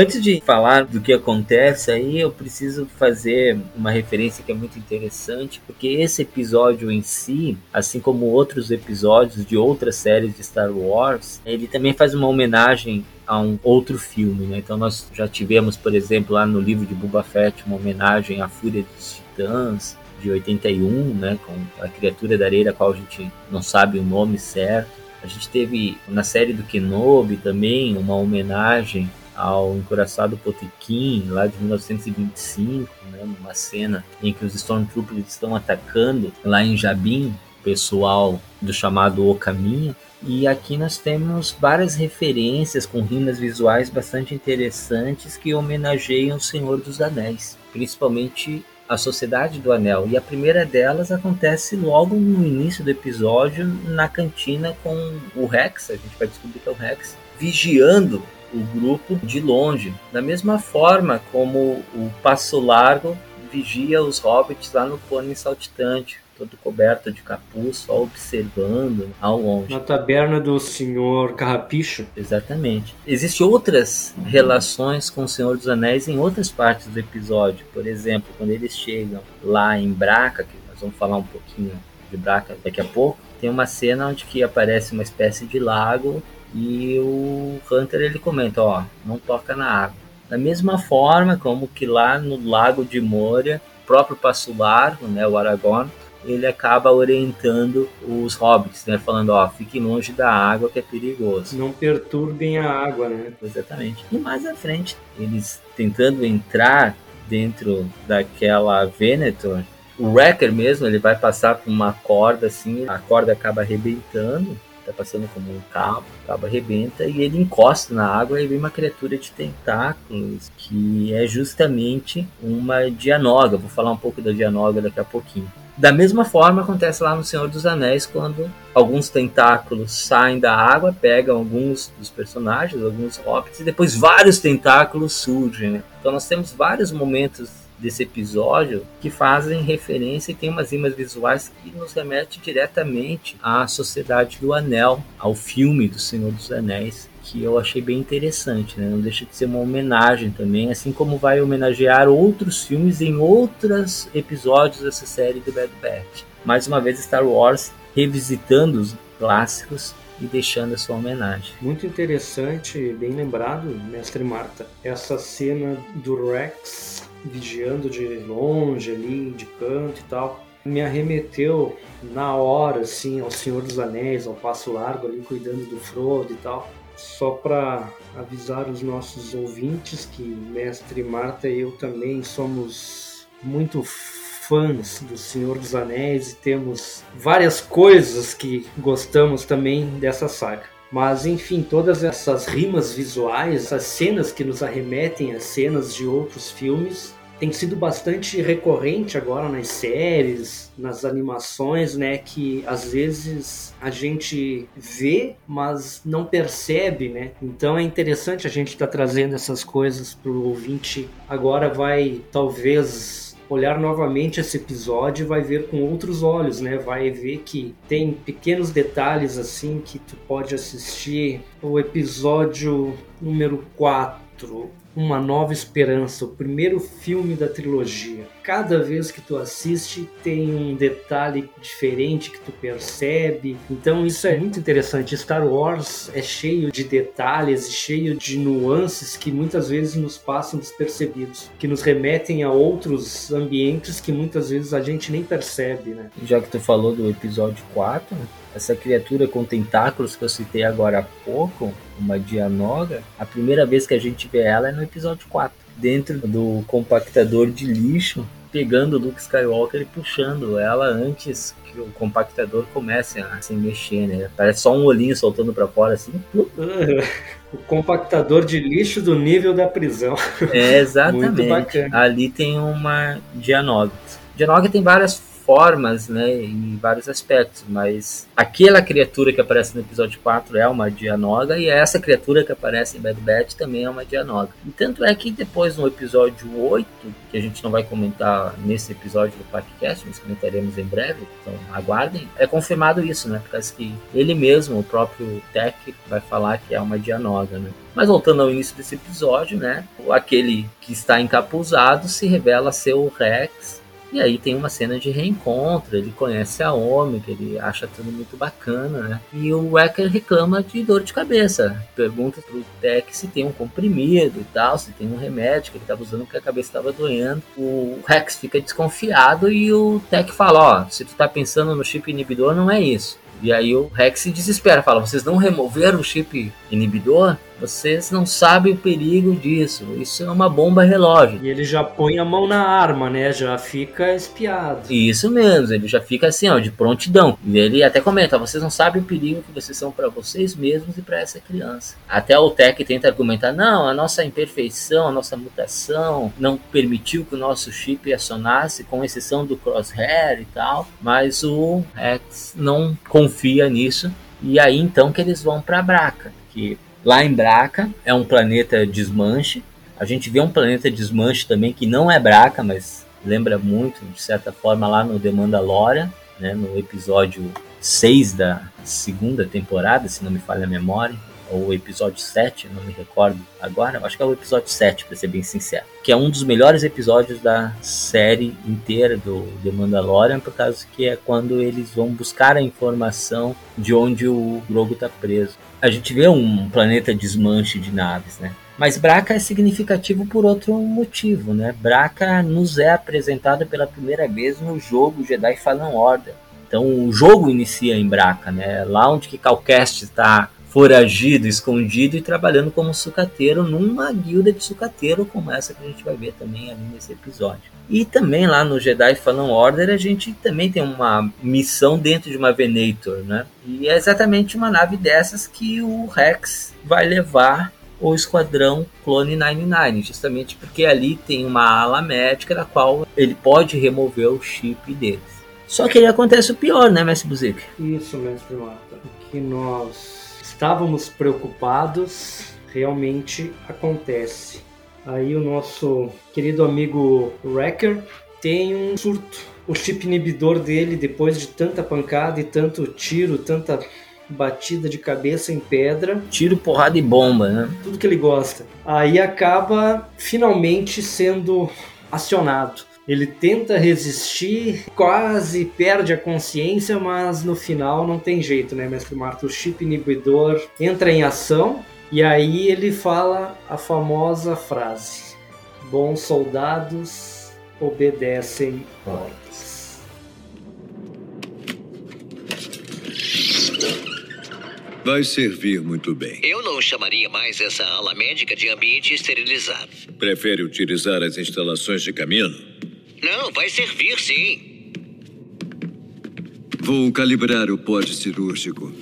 [SPEAKER 4] Antes de falar do que acontece aí, eu preciso fazer uma referência que é muito interessante, porque esse episódio em si, assim como outros episódios de outras séries de Star Wars, ele também faz uma homenagem a um outro filme, né? Então nós já tivemos, por exemplo, lá no livro de Boba Fett, uma homenagem à Fúria dos Titãs, de 81, né, com a criatura da areia, a qual a gente não sabe o nome certo. A gente teve na série do Kenobi também uma homenagem ao encoraçado Potequim, lá de 1925, né, uma cena em que os Stormtroopers estão atacando lá em Jabim, pessoal do chamado O Caminho. E aqui nós temos várias referências com rimas visuais bastante interessantes que homenageiam o Senhor dos Anéis, principalmente a Sociedade do Anel. E a primeira delas acontece logo no início do episódio, na cantina com o Rex, a gente vai descobrir que é o Rex, vigiando o grupo de longe, da mesma forma como o Passo Largo vigia os hobbits lá no pônei saltitante, todo coberto de capuz, só observando ao longe.
[SPEAKER 20] Na taberna do Senhor Carrapicho.
[SPEAKER 4] Exatamente. Existem outras relações com o Senhor dos Anéis em outras partes do episódio. Por exemplo, quando eles chegam lá em Braca, que nós vamos falar um pouquinho de Braca daqui a pouco, tem uma cena onde que aparece uma espécie de lago e o Hunter ele comenta, ó, não toca na água. Da mesma forma como que lá no Lago de Moria, o próprio Passo Largo, né, o Aragorn, ele acaba orientando os hobbits, né, falando, ó, fiquem longe da água que é perigoso.
[SPEAKER 20] Não perturbem a água, né?
[SPEAKER 4] Exatamente. E mais à frente, eles tentando entrar dentro daquela Venetor, o Wrecker mesmo, ele vai passar por uma corda assim, a corda acaba arrebentando tá passando como um cabo, o cabo arrebenta e ele encosta na água e vem uma criatura de tentáculos que é justamente uma Dianoga. Vou falar um pouco da Dianoga daqui a pouquinho. Da mesma forma acontece lá no Senhor dos Anéis quando alguns tentáculos saem da água, pegam alguns dos personagens, alguns hobbits e depois vários tentáculos surgem. Né? Então nós temos vários momentos desse episódio que fazem referência e tem umas imagens visuais que nos remete diretamente à Sociedade do Anel, ao filme do Senhor dos Anéis, que eu achei bem interessante, né? Não deixa de ser uma homenagem também, assim como vai homenagear outros filmes em outros episódios dessa série do Bad Batch. Mais uma vez Star Wars revisitando os clássicos e deixando a sua homenagem.
[SPEAKER 20] Muito interessante, bem lembrado, mestre Marta, essa cena do Rex vigiando de longe ali, de canto e tal, me arremeteu na hora, assim, ao Senhor dos Anéis, ao Passo Largo ali, cuidando do Frodo e tal. Só para avisar os nossos ouvintes que Mestre Marta e eu também somos muito fãs do Senhor dos Anéis e temos várias coisas que gostamos também dessa saga. Mas enfim, todas essas rimas visuais, essas cenas que nos arremetem a cenas de outros filmes, tem sido bastante recorrente agora nas séries, nas animações, né, que às vezes a gente vê, mas não percebe, né? Então é interessante a gente estar tá trazendo essas coisas para o ouvinte. Agora vai talvez olhar novamente esse episódio e vai ver com outros olhos, né? Vai ver que tem pequenos detalhes assim que tu pode assistir o episódio número 4 uma Nova Esperança, o primeiro filme da trilogia. Cada vez que tu assiste tem um detalhe diferente que tu percebe. Então isso é muito interessante. Star Wars é cheio de detalhes cheio de nuances que muitas vezes nos passam despercebidos, que nos remetem a outros ambientes que muitas vezes a gente nem percebe, né?
[SPEAKER 4] Já que tu falou do episódio 4, essa criatura com tentáculos que eu citei agora há pouco, uma Dianoga, a primeira vez que a gente vê ela é no episódio 4, dentro do compactador de lixo, pegando o Luke Skywalker e puxando ela antes que o compactador comece a se mexer, né? Parece só um olhinho soltando para fora assim.
[SPEAKER 20] o compactador de lixo do nível da prisão.
[SPEAKER 4] É, exatamente. Ali tem uma Dianoga. Dianoga tem várias formas, né, em vários aspectos, mas aquela criatura que aparece no episódio 4 é uma Dianoga e essa criatura que aparece em Bad Batch também é uma Dianoga. E tanto é que depois no episódio 8, que a gente não vai comentar nesse episódio do podcast, mas comentaremos em breve, então aguardem, é confirmado isso, né, por causa que ele mesmo, o próprio Tech, vai falar que é uma Dianoga, né. Mas voltando ao início desse episódio, né, aquele que está encapuzado se revela ser o Rex, e aí tem uma cena de reencontro, ele conhece a Ômega, ele acha tudo muito bacana, né? E o Wecker reclama de dor de cabeça. Pergunta pro Tech se tem um comprimido e tal, se tem um remédio que ele estava usando porque a cabeça estava doendo. O Rex fica desconfiado e o Tech fala, ó, se tu tá pensando no chip inibidor, não é isso. E aí o Rex se desespera, fala: vocês não removeram o chip inibidor? Vocês não sabem o perigo disso. Isso é uma bomba relógio.
[SPEAKER 20] E ele já põe a mão na arma, né? Já fica espiado.
[SPEAKER 4] Isso mesmo, ele já fica assim, ó, de prontidão. E ele até comenta: vocês não sabem o perigo que vocês são para vocês mesmos e para essa criança. Até o Tech tenta argumentar: não, a nossa imperfeição, a nossa mutação não permitiu que o nosso chip acionasse, com exceção do crosshair e tal. Mas o Rex não confia nisso. E aí então que eles vão para Braca, que lá em Braca é um planeta desmanche. A gente vê um planeta desmanche também que não é Braca, mas lembra muito, de certa forma, lá no The Mandalorian, né, no episódio 6 da segunda temporada, se não me falha a memória, ou episódio 7, não me recordo agora, acho que é o episódio 7, para ser bem sincero, que é um dos melhores episódios da série inteira do The Mandalorian, por causa que é quando eles vão buscar a informação de onde o Grogu está preso. A gente vê um planeta desmanche de naves, né? Mas Braca é significativo por outro motivo, né? Braca nos é apresentado pela primeira vez no jogo Jedi Fallen Order. Então o jogo inicia em Braca, né? Lá onde que Calcast está foragido, escondido e trabalhando como sucateiro numa guilda de sucateiro como essa que a gente vai ver também ali nesse episódio. E também lá no Jedi Fallen Order a gente também tem uma missão dentro de uma Venator, né? E é exatamente uma nave dessas que o Rex vai levar o Esquadrão Clone 99, justamente porque ali tem uma ala médica da qual ele pode remover o chip deles. Só que aí acontece o pior, né, Mestre Buzik?
[SPEAKER 20] Isso, Mestre Mata. Que nós estávamos preocupados, realmente acontece. Aí o nosso querido amigo Wrecker tem um surto. O chip inibidor dele, depois de tanta pancada e tanto tiro, tanta batida de cabeça em pedra.
[SPEAKER 4] Tiro, porrada e bomba, né?
[SPEAKER 20] Tudo que ele gosta. Aí acaba finalmente sendo acionado. Ele tenta resistir, quase perde a consciência, mas no final não tem jeito, né, Mestre Marta? O chip inibidor entra em ação e aí ele fala a famosa frase: Bons soldados obedecem ordens.
[SPEAKER 1] Vai servir muito bem.
[SPEAKER 23] Eu não chamaria mais essa ala médica de ambiente esterilizado.
[SPEAKER 1] Prefere utilizar as instalações de caminho?
[SPEAKER 23] Não, vai servir sim.
[SPEAKER 1] Vou calibrar o pote cirúrgico.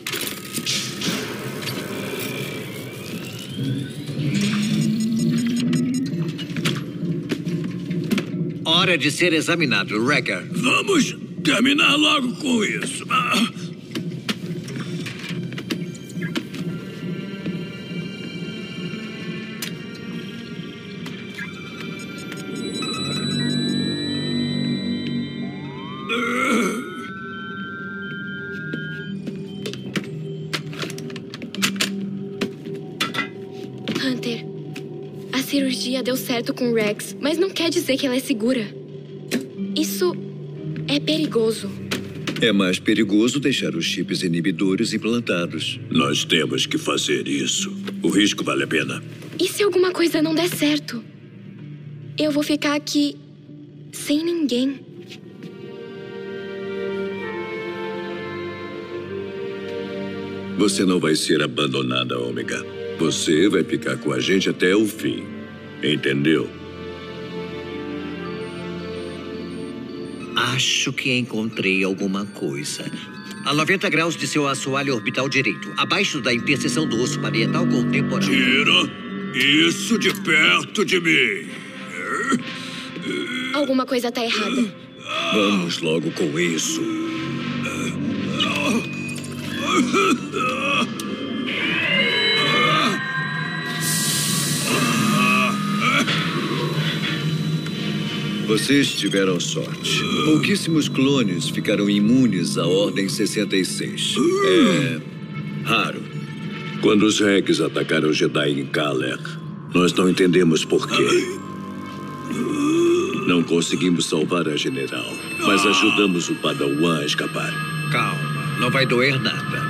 [SPEAKER 23] Hora de ser examinado, Wrecker.
[SPEAKER 21] Vamos terminar logo com isso. Ah.
[SPEAKER 22] Deu certo com o Rex, mas não quer dizer que ela é segura. Isso é perigoso.
[SPEAKER 1] É mais perigoso deixar os chips inibidores implantados.
[SPEAKER 21] Nós temos que fazer isso. O risco vale a pena.
[SPEAKER 22] E se alguma coisa não der certo? Eu vou ficar aqui sem ninguém.
[SPEAKER 1] Você não vai ser abandonada, Ômega. Você vai ficar com a gente até o fim. Entendeu?
[SPEAKER 24] Acho que encontrei alguma coisa. A 90 graus de seu assoalho orbital direito, abaixo da interseção do osso parietal contemporâneo.
[SPEAKER 21] Tira isso de perto de mim.
[SPEAKER 22] Alguma coisa tá errada.
[SPEAKER 1] Vamos logo com isso. Vocês tiveram sorte. Pouquíssimos clones ficaram imunes à Ordem 66. É raro.
[SPEAKER 21] Quando os Rex atacaram Jedi em Kaler, nós não entendemos por quê.
[SPEAKER 1] Não conseguimos salvar a general, mas ajudamos o Padawan a escapar.
[SPEAKER 24] Calma, não vai doer nada.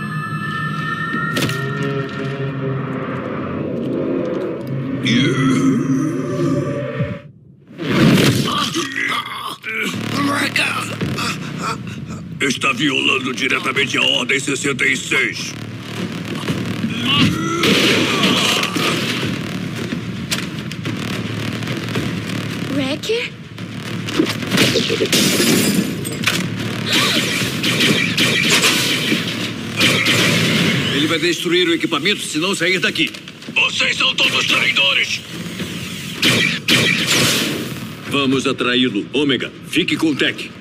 [SPEAKER 21] Está violando diretamente a Ordem 66.
[SPEAKER 22] Wrecker?
[SPEAKER 1] Ele vai destruir o equipamento se não sair daqui.
[SPEAKER 21] Vocês são todos traidores!
[SPEAKER 1] Vamos atraí-lo. Ômega, fique com o Tech.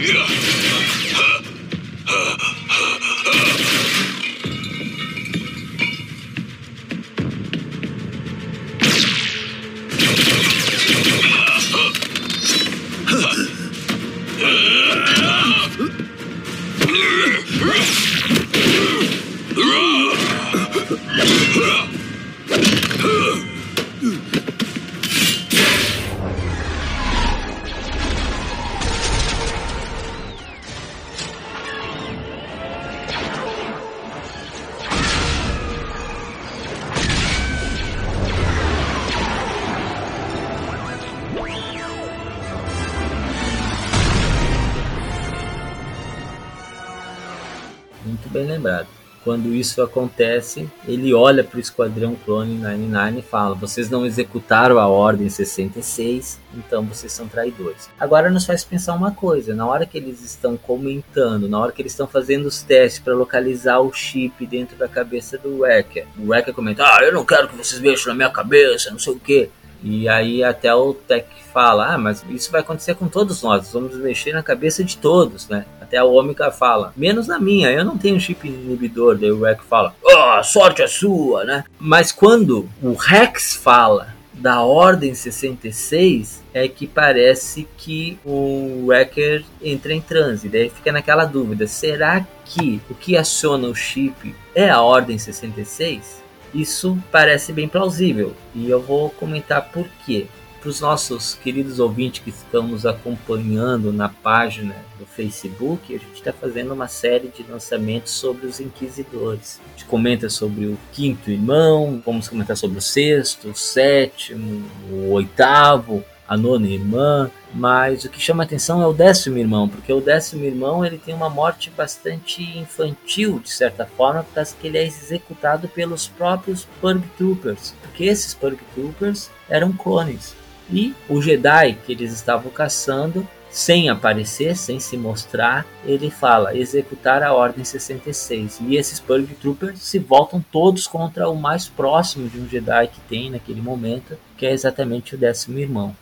[SPEAKER 4] Muito Huh! Isso acontece, ele olha para o Esquadrão Clone 99 e fala: Vocês não executaram a Ordem 66, então vocês são traidores. Agora nos faz pensar uma coisa: na hora que eles estão comentando, na hora que eles estão fazendo os testes para localizar o chip dentro da cabeça do Wrecker, o Wrecker comenta: Ah, eu não quero que vocês mexam na minha cabeça, não sei o que. E aí até o Tech fala, ah, mas isso vai acontecer com todos nós, vamos mexer na cabeça de todos, né? Até a Ômega fala, menos na minha, eu não tenho chip inibidor, daí o Rex fala, ah, sorte é sua, né? Mas quando o Rex fala da Ordem 66, é que parece que o Wrecker entra em transe, daí fica naquela dúvida, será que o que aciona o chip é a Ordem 66? Isso parece bem plausível e eu vou comentar por quê. Para os nossos queridos ouvintes que estão nos acompanhando na página do Facebook, a gente está fazendo uma série de lançamentos sobre os Inquisidores. A gente comenta sobre o quinto irmão, vamos comentar sobre o sexto, o sétimo, o oitavo, a nona irmã, mas o que chama atenção é o décimo irmão, porque o décimo irmão ele tem uma morte bastante infantil, de certa forma, porque ele é executado pelos próprios Purg Troopers, porque esses Purg Troopers eram clones. E o Jedi que eles estavam caçando, sem aparecer, sem se mostrar, ele fala executar a Ordem 66. E esses Purg Troopers se voltam todos contra o mais próximo de um Jedi que tem naquele momento, que é exatamente o décimo irmão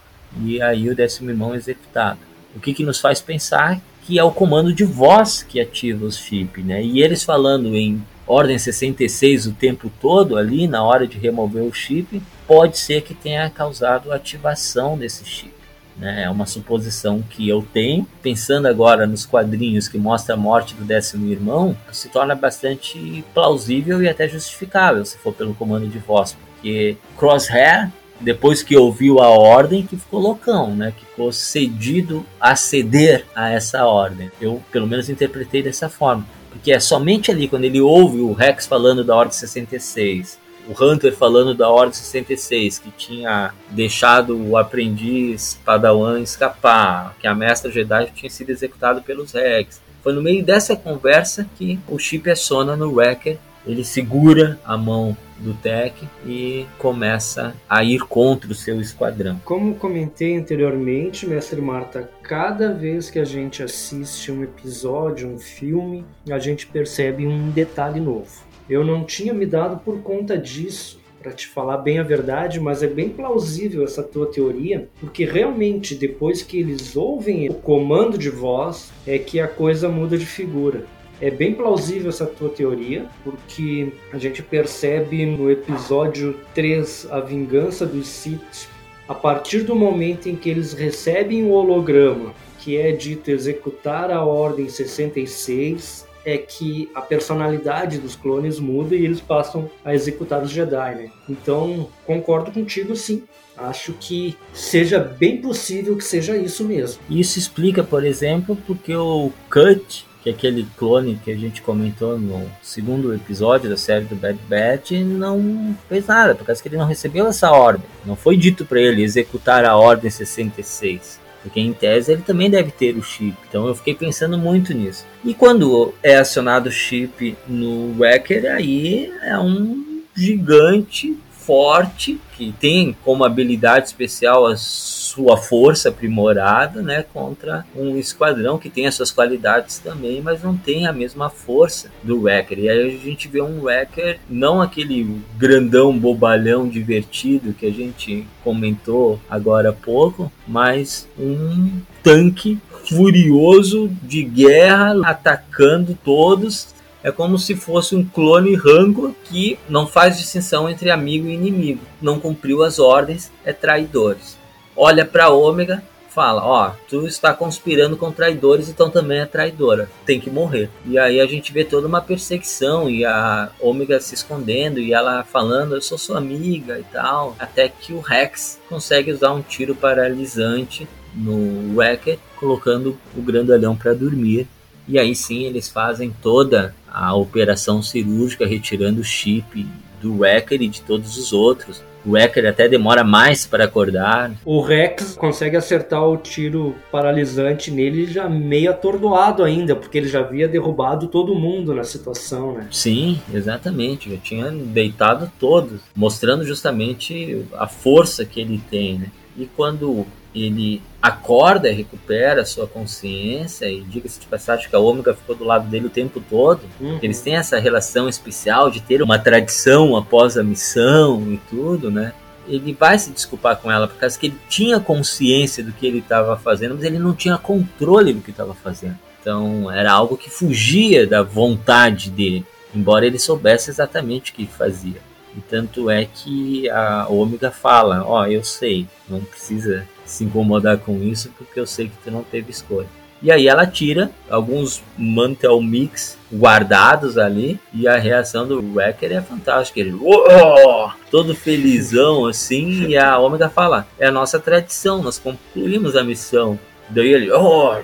[SPEAKER 4] e aí o décimo irmão executado. O que, que nos faz pensar que é o comando de voz que ativa os chip, né? E eles falando em ordem 66 o tempo todo ali na hora de remover o chip, pode ser que tenha causado a ativação desse chip. né? É uma suposição que eu tenho. Pensando agora nos quadrinhos que mostra a morte do décimo irmão, se torna bastante plausível e até justificável, se for pelo comando de voz, porque Crosshair depois que ouviu a ordem, que ficou loucão, né? Que ficou cedido a ceder a essa ordem. Eu, pelo menos, interpretei dessa forma. Porque é somente ali, quando ele ouve o Rex falando da Ordem 66, o Hunter falando da Ordem 66, que tinha deixado o aprendiz Padawan escapar, que a mestra Jedi tinha sido executado pelos Rex. Foi no meio dessa conversa que o chip aciona no Wrecker, ele segura a mão do Tech e começa a ir contra o seu esquadrão.
[SPEAKER 20] Como comentei anteriormente, mestre Marta, cada vez que a gente assiste um episódio, um filme, a gente percebe um detalhe novo. Eu não tinha me dado por conta disso, para te falar bem a verdade, mas é bem plausível essa tua teoria, porque realmente depois que eles ouvem o comando de voz é que a coisa muda de figura. É bem plausível essa tua teoria, porque a gente percebe no episódio 3, A Vingança dos Sith, a partir do momento em que eles recebem o holograma, que é dito executar a Ordem 66, é que a personalidade dos clones muda e eles passam a executar os Jedi, né? Então, concordo contigo sim. Acho que seja bem possível que seja isso mesmo.
[SPEAKER 4] Isso explica, por exemplo, porque o Cut que aquele clone que a gente comentou no segundo episódio da série do Bad Batch não fez nada, por causa que ele não recebeu essa ordem. Não foi dito para ele executar a ordem 66. Porque em tese ele também deve ter o chip. Então eu fiquei pensando muito nisso. E quando é acionado o chip no Wrecker, aí é um gigante forte, que tem como habilidade especial a sua força aprimorada, né, contra um esquadrão que tem as suas qualidades também, mas não tem a mesma força do Wrecker. E aí a gente vê um Wrecker, não aquele grandão bobalhão divertido que a gente comentou agora há pouco, mas um tanque furioso de guerra atacando todos é como se fosse um clone rango que não faz distinção entre amigo e inimigo. Não cumpriu as ordens, é traidores. Olha para Ômega, fala: Ó, tu está conspirando com traidores, então também é traidora. Tem que morrer. E aí a gente vê toda uma perseguição e a Ômega se escondendo e ela falando: Eu sou sua amiga e tal. Até que o Rex consegue usar um tiro paralisante no Wrecker, colocando o grandalhão para dormir. E aí sim eles fazem toda a operação cirúrgica retirando o chip do Wrecker e de todos os outros. O Wrecker até demora mais para acordar.
[SPEAKER 20] O Rex consegue acertar o tiro paralisante nele já meio atordoado ainda, porque ele já havia derrubado todo mundo na situação, né?
[SPEAKER 4] Sim, exatamente. Já tinha deitado todos, mostrando justamente a força que ele tem, né? E quando ele acorda, recupera a sua consciência e diga-se de passagem que a Ômega ficou do lado dele o tempo todo. Uhum. Eles têm essa relação especial de ter uma tradição após a missão e tudo, né? Ele vai se desculpar com ela por causa que ele tinha consciência do que ele estava fazendo, mas ele não tinha controle do que estava fazendo. Então era algo que fugia da vontade dele, embora ele soubesse exatamente o que fazia. E tanto é que a Ômega fala: Ó, oh, eu sei, não precisa se incomodar com isso porque eu sei que tu não teve escolha. E aí ela tira alguns Mantel Mix guardados ali e a reação do Wrecker é fantástica. Ele oh! todo felizão assim e a Ômega fala: "É a nossa tradição, nós concluímos a missão". Daí ele, oh,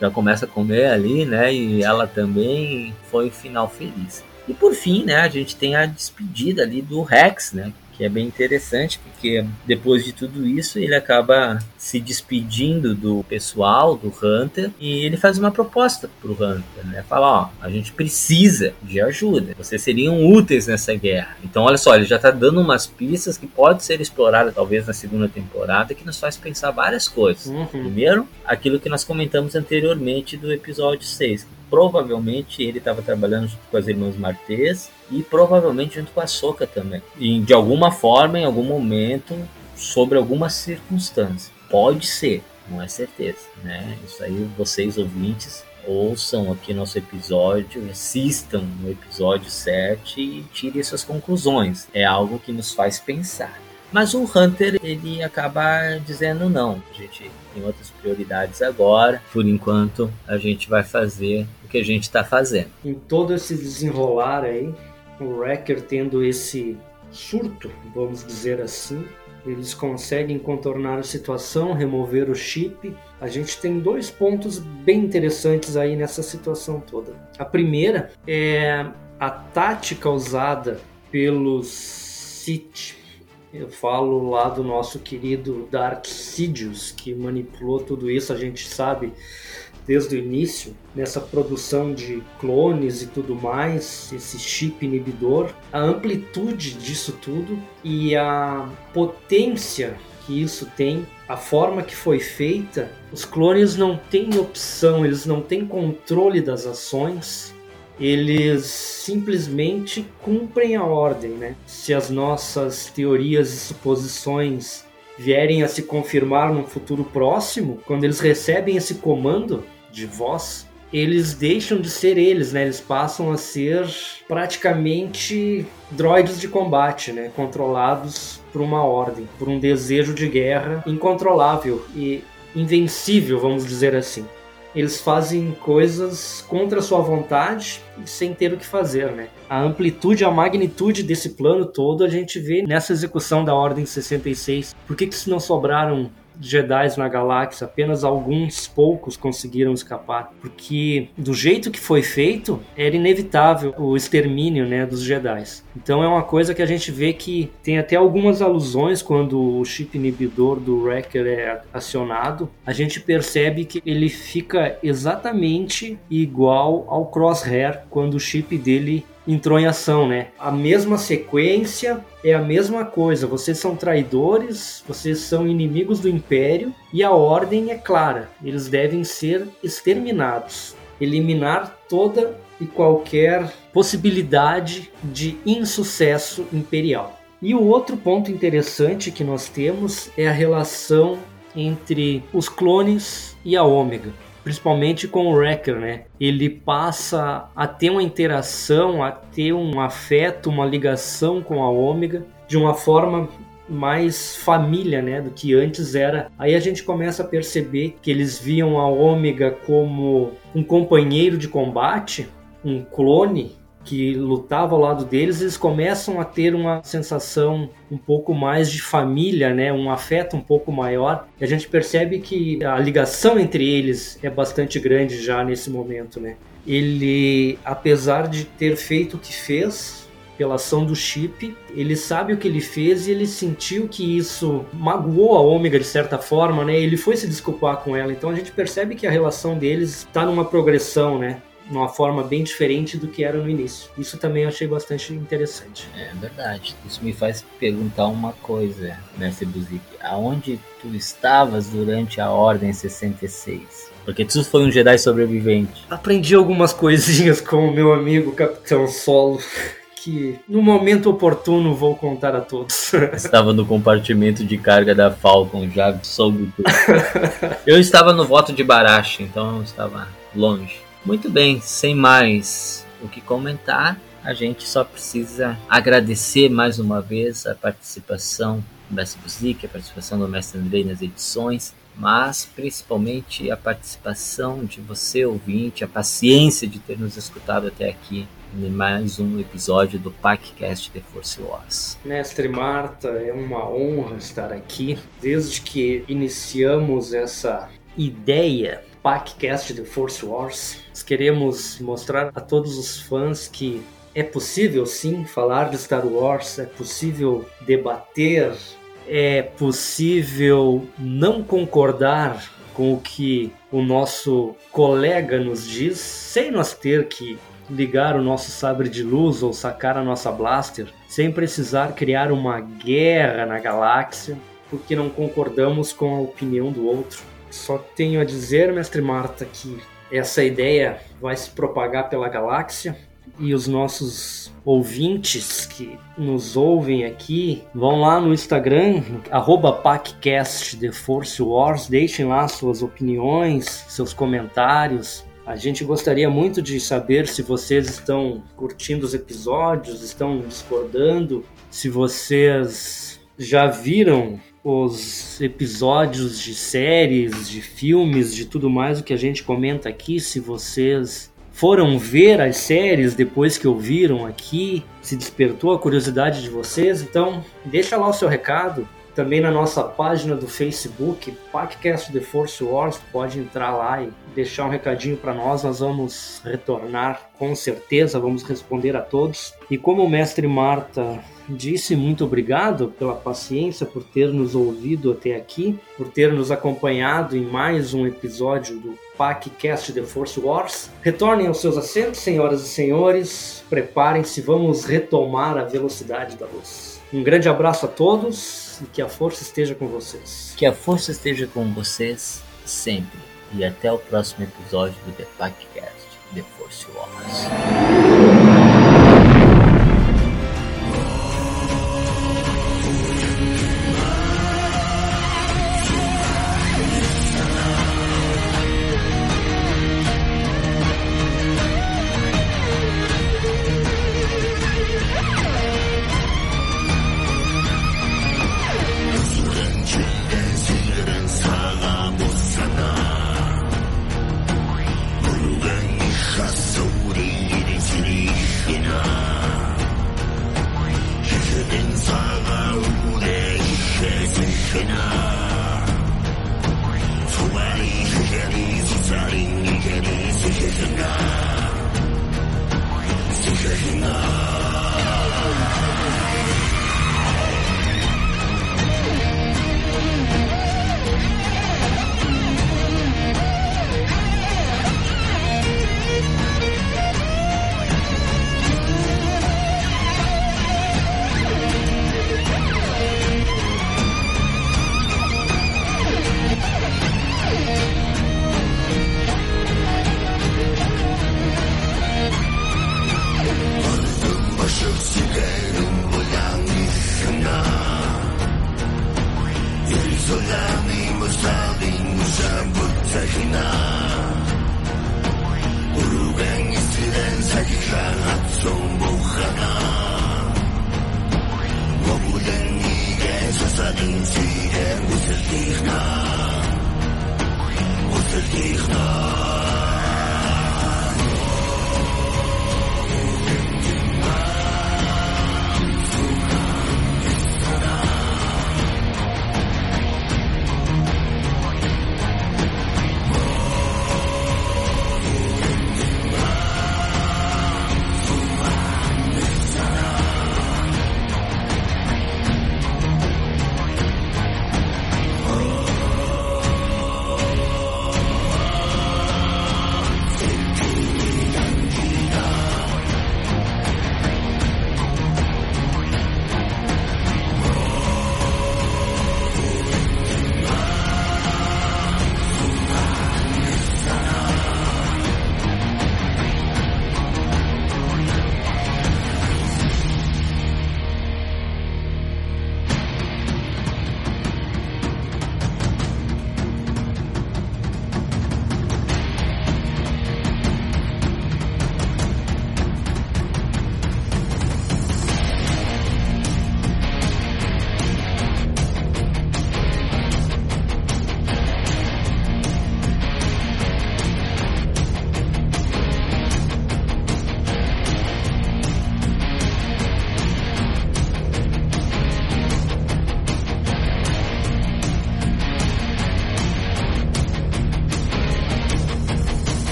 [SPEAKER 4] já começa a comer ali, né? E ela também foi um final feliz. E por fim, né, a gente tem a despedida ali do Rex, né? Que é bem interessante, porque depois de tudo isso ele acaba se despedindo do pessoal, do Hunter, e ele faz uma proposta pro Hunter, né? Fala, ó, a gente precisa de ajuda, vocês seriam úteis nessa guerra. Então, olha só, ele já tá dando umas pistas que pode ser explorada talvez na segunda temporada, que nos faz pensar várias coisas. Uhum. Primeiro, aquilo que nós comentamos anteriormente do episódio 6, provavelmente ele estava trabalhando junto com as irmãs Martês e provavelmente junto com a Soca também. E de alguma forma, em algum momento, sobre alguma circunstância. Pode ser, não é certeza, né? Isso aí vocês ouvintes ouçam aqui nosso episódio, assistam no episódio 7 e tirem suas conclusões. É algo que nos faz pensar. Mas o Hunter, ele acaba dizendo não. A gente tem outras prioridades agora. Por enquanto, a gente vai fazer o que a gente está fazendo.
[SPEAKER 20] Em todo esse desenrolar aí, o Wrecker tendo esse surto, vamos dizer assim, eles conseguem contornar a situação, remover o chip. A gente tem dois pontos bem interessantes aí nessa situação toda. A primeira é a tática usada pelos Sith eu falo lá do nosso querido Dark Sidious, que manipulou tudo isso, a gente sabe desde o início, nessa produção de clones e tudo mais, esse chip inibidor, a amplitude disso tudo e a potência que isso tem, a forma que foi feita, os clones não têm opção, eles não têm controle das ações, eles simplesmente cumprem a ordem, né? Se as nossas teorias e suposições vierem a se confirmar num futuro próximo, quando eles recebem esse comando de voz, eles deixam de ser eles, né? Eles passam a ser praticamente droides de combate, né? Controlados por uma ordem, por um desejo de guerra incontrolável e invencível, vamos dizer assim eles fazem coisas contra sua vontade e sem ter o que fazer, né? A amplitude, a magnitude desse plano todo a gente vê nessa execução da Ordem 66. Por que, que se não sobraram Jedi na galáxia, apenas alguns poucos conseguiram escapar, porque do jeito que foi feito, era inevitável o extermínio, né, dos Jedi. Então é uma coisa que a gente vê que tem até algumas alusões quando o chip inibidor do Wrecker é acionado, a gente percebe que ele fica exatamente igual ao Crosshair quando o chip dele entrou em ação, né? A mesma sequência é a mesma coisa. Vocês são traidores, vocês são inimigos do Império e a ordem é clara. Eles devem ser exterminados. Eliminar toda e qualquer possibilidade de insucesso imperial. E o outro ponto interessante que nós temos é a relação entre os clones e a Ômega principalmente com o Wrecker, né? Ele passa a ter uma interação, a ter um afeto, uma ligação com a Ômega de uma forma mais família, né, do que antes era. Aí a gente começa a perceber que eles viam a Ômega como um companheiro de combate, um clone que lutava ao lado deles, eles começam a ter uma sensação um pouco mais de família, né? um afeto um pouco maior. E a gente percebe que a ligação entre eles é bastante grande já nesse momento. Né? Ele, apesar de ter feito o que fez, pela ação do chip, ele sabe o que ele fez e ele sentiu que isso magoou a Ômega de certa forma, né? Ele foi se desculpar com ela. Então a gente percebe que a relação deles está numa progressão, né? Uma forma bem diferente do que era no início. Isso também eu achei bastante interessante.
[SPEAKER 4] É verdade. Isso me faz perguntar uma coisa, Mestre Buzik. Aonde tu estavas durante a Ordem 66? Porque tu foi um Jedi sobrevivente.
[SPEAKER 20] Aprendi algumas coisinhas com o meu amigo Capitão Solo. Que no momento oportuno vou contar a todos.
[SPEAKER 4] Estava no compartimento de carga da Falcon, já soube tudo. eu estava no voto de Barache, então eu estava longe. Muito bem, sem mais o que comentar, a gente só precisa agradecer mais uma vez a participação do Mestre Buzik, a participação do Mestre Andrei nas edições, mas principalmente a participação de você, ouvinte, a paciência de ter nos escutado até aqui em mais um episódio do PacCast The Force Wars.
[SPEAKER 20] Mestre Marta, é uma honra estar aqui. Desde que iniciamos essa ideia PacCast The Force Wars, queremos mostrar a todos os fãs que é possível sim falar de Star Wars, é possível debater, é possível não concordar com o que o nosso colega nos diz, sem nós ter que ligar o nosso sabre de luz ou sacar a nossa blaster, sem precisar criar uma guerra na galáxia, porque não concordamos com a opinião do outro. Só tenho a dizer, mestre Marta, que essa ideia vai se propagar pela galáxia e os nossos ouvintes que nos ouvem aqui vão lá no Instagram, arroba deixem lá suas opiniões, seus comentários. A gente gostaria muito de saber se vocês estão curtindo os episódios, estão discordando, se vocês já viram os episódios de séries, de filmes, de tudo mais o que a gente comenta aqui, se vocês foram ver as séries depois que ouviram aqui, se despertou a curiosidade de vocês, então deixa lá o seu recado. Também na nossa página do Facebook, Podcast The Force Wars, pode entrar lá e deixar um recadinho para nós. Nós vamos retornar com certeza, vamos responder a todos. E como o mestre Marta disse, muito obrigado pela paciência, por ter nos ouvido até aqui, por ter nos acompanhado em mais um episódio do PacCast The Force Wars. Retornem aos seus assentos, senhoras e senhores. Preparem-se, vamos retomar a velocidade da luz. Um grande abraço a todos que a força esteja com vocês.
[SPEAKER 4] Que a força esteja com vocês sempre. E até o próximo episódio do The PacCast The Force Wars.
[SPEAKER 23] 这是什么这是什么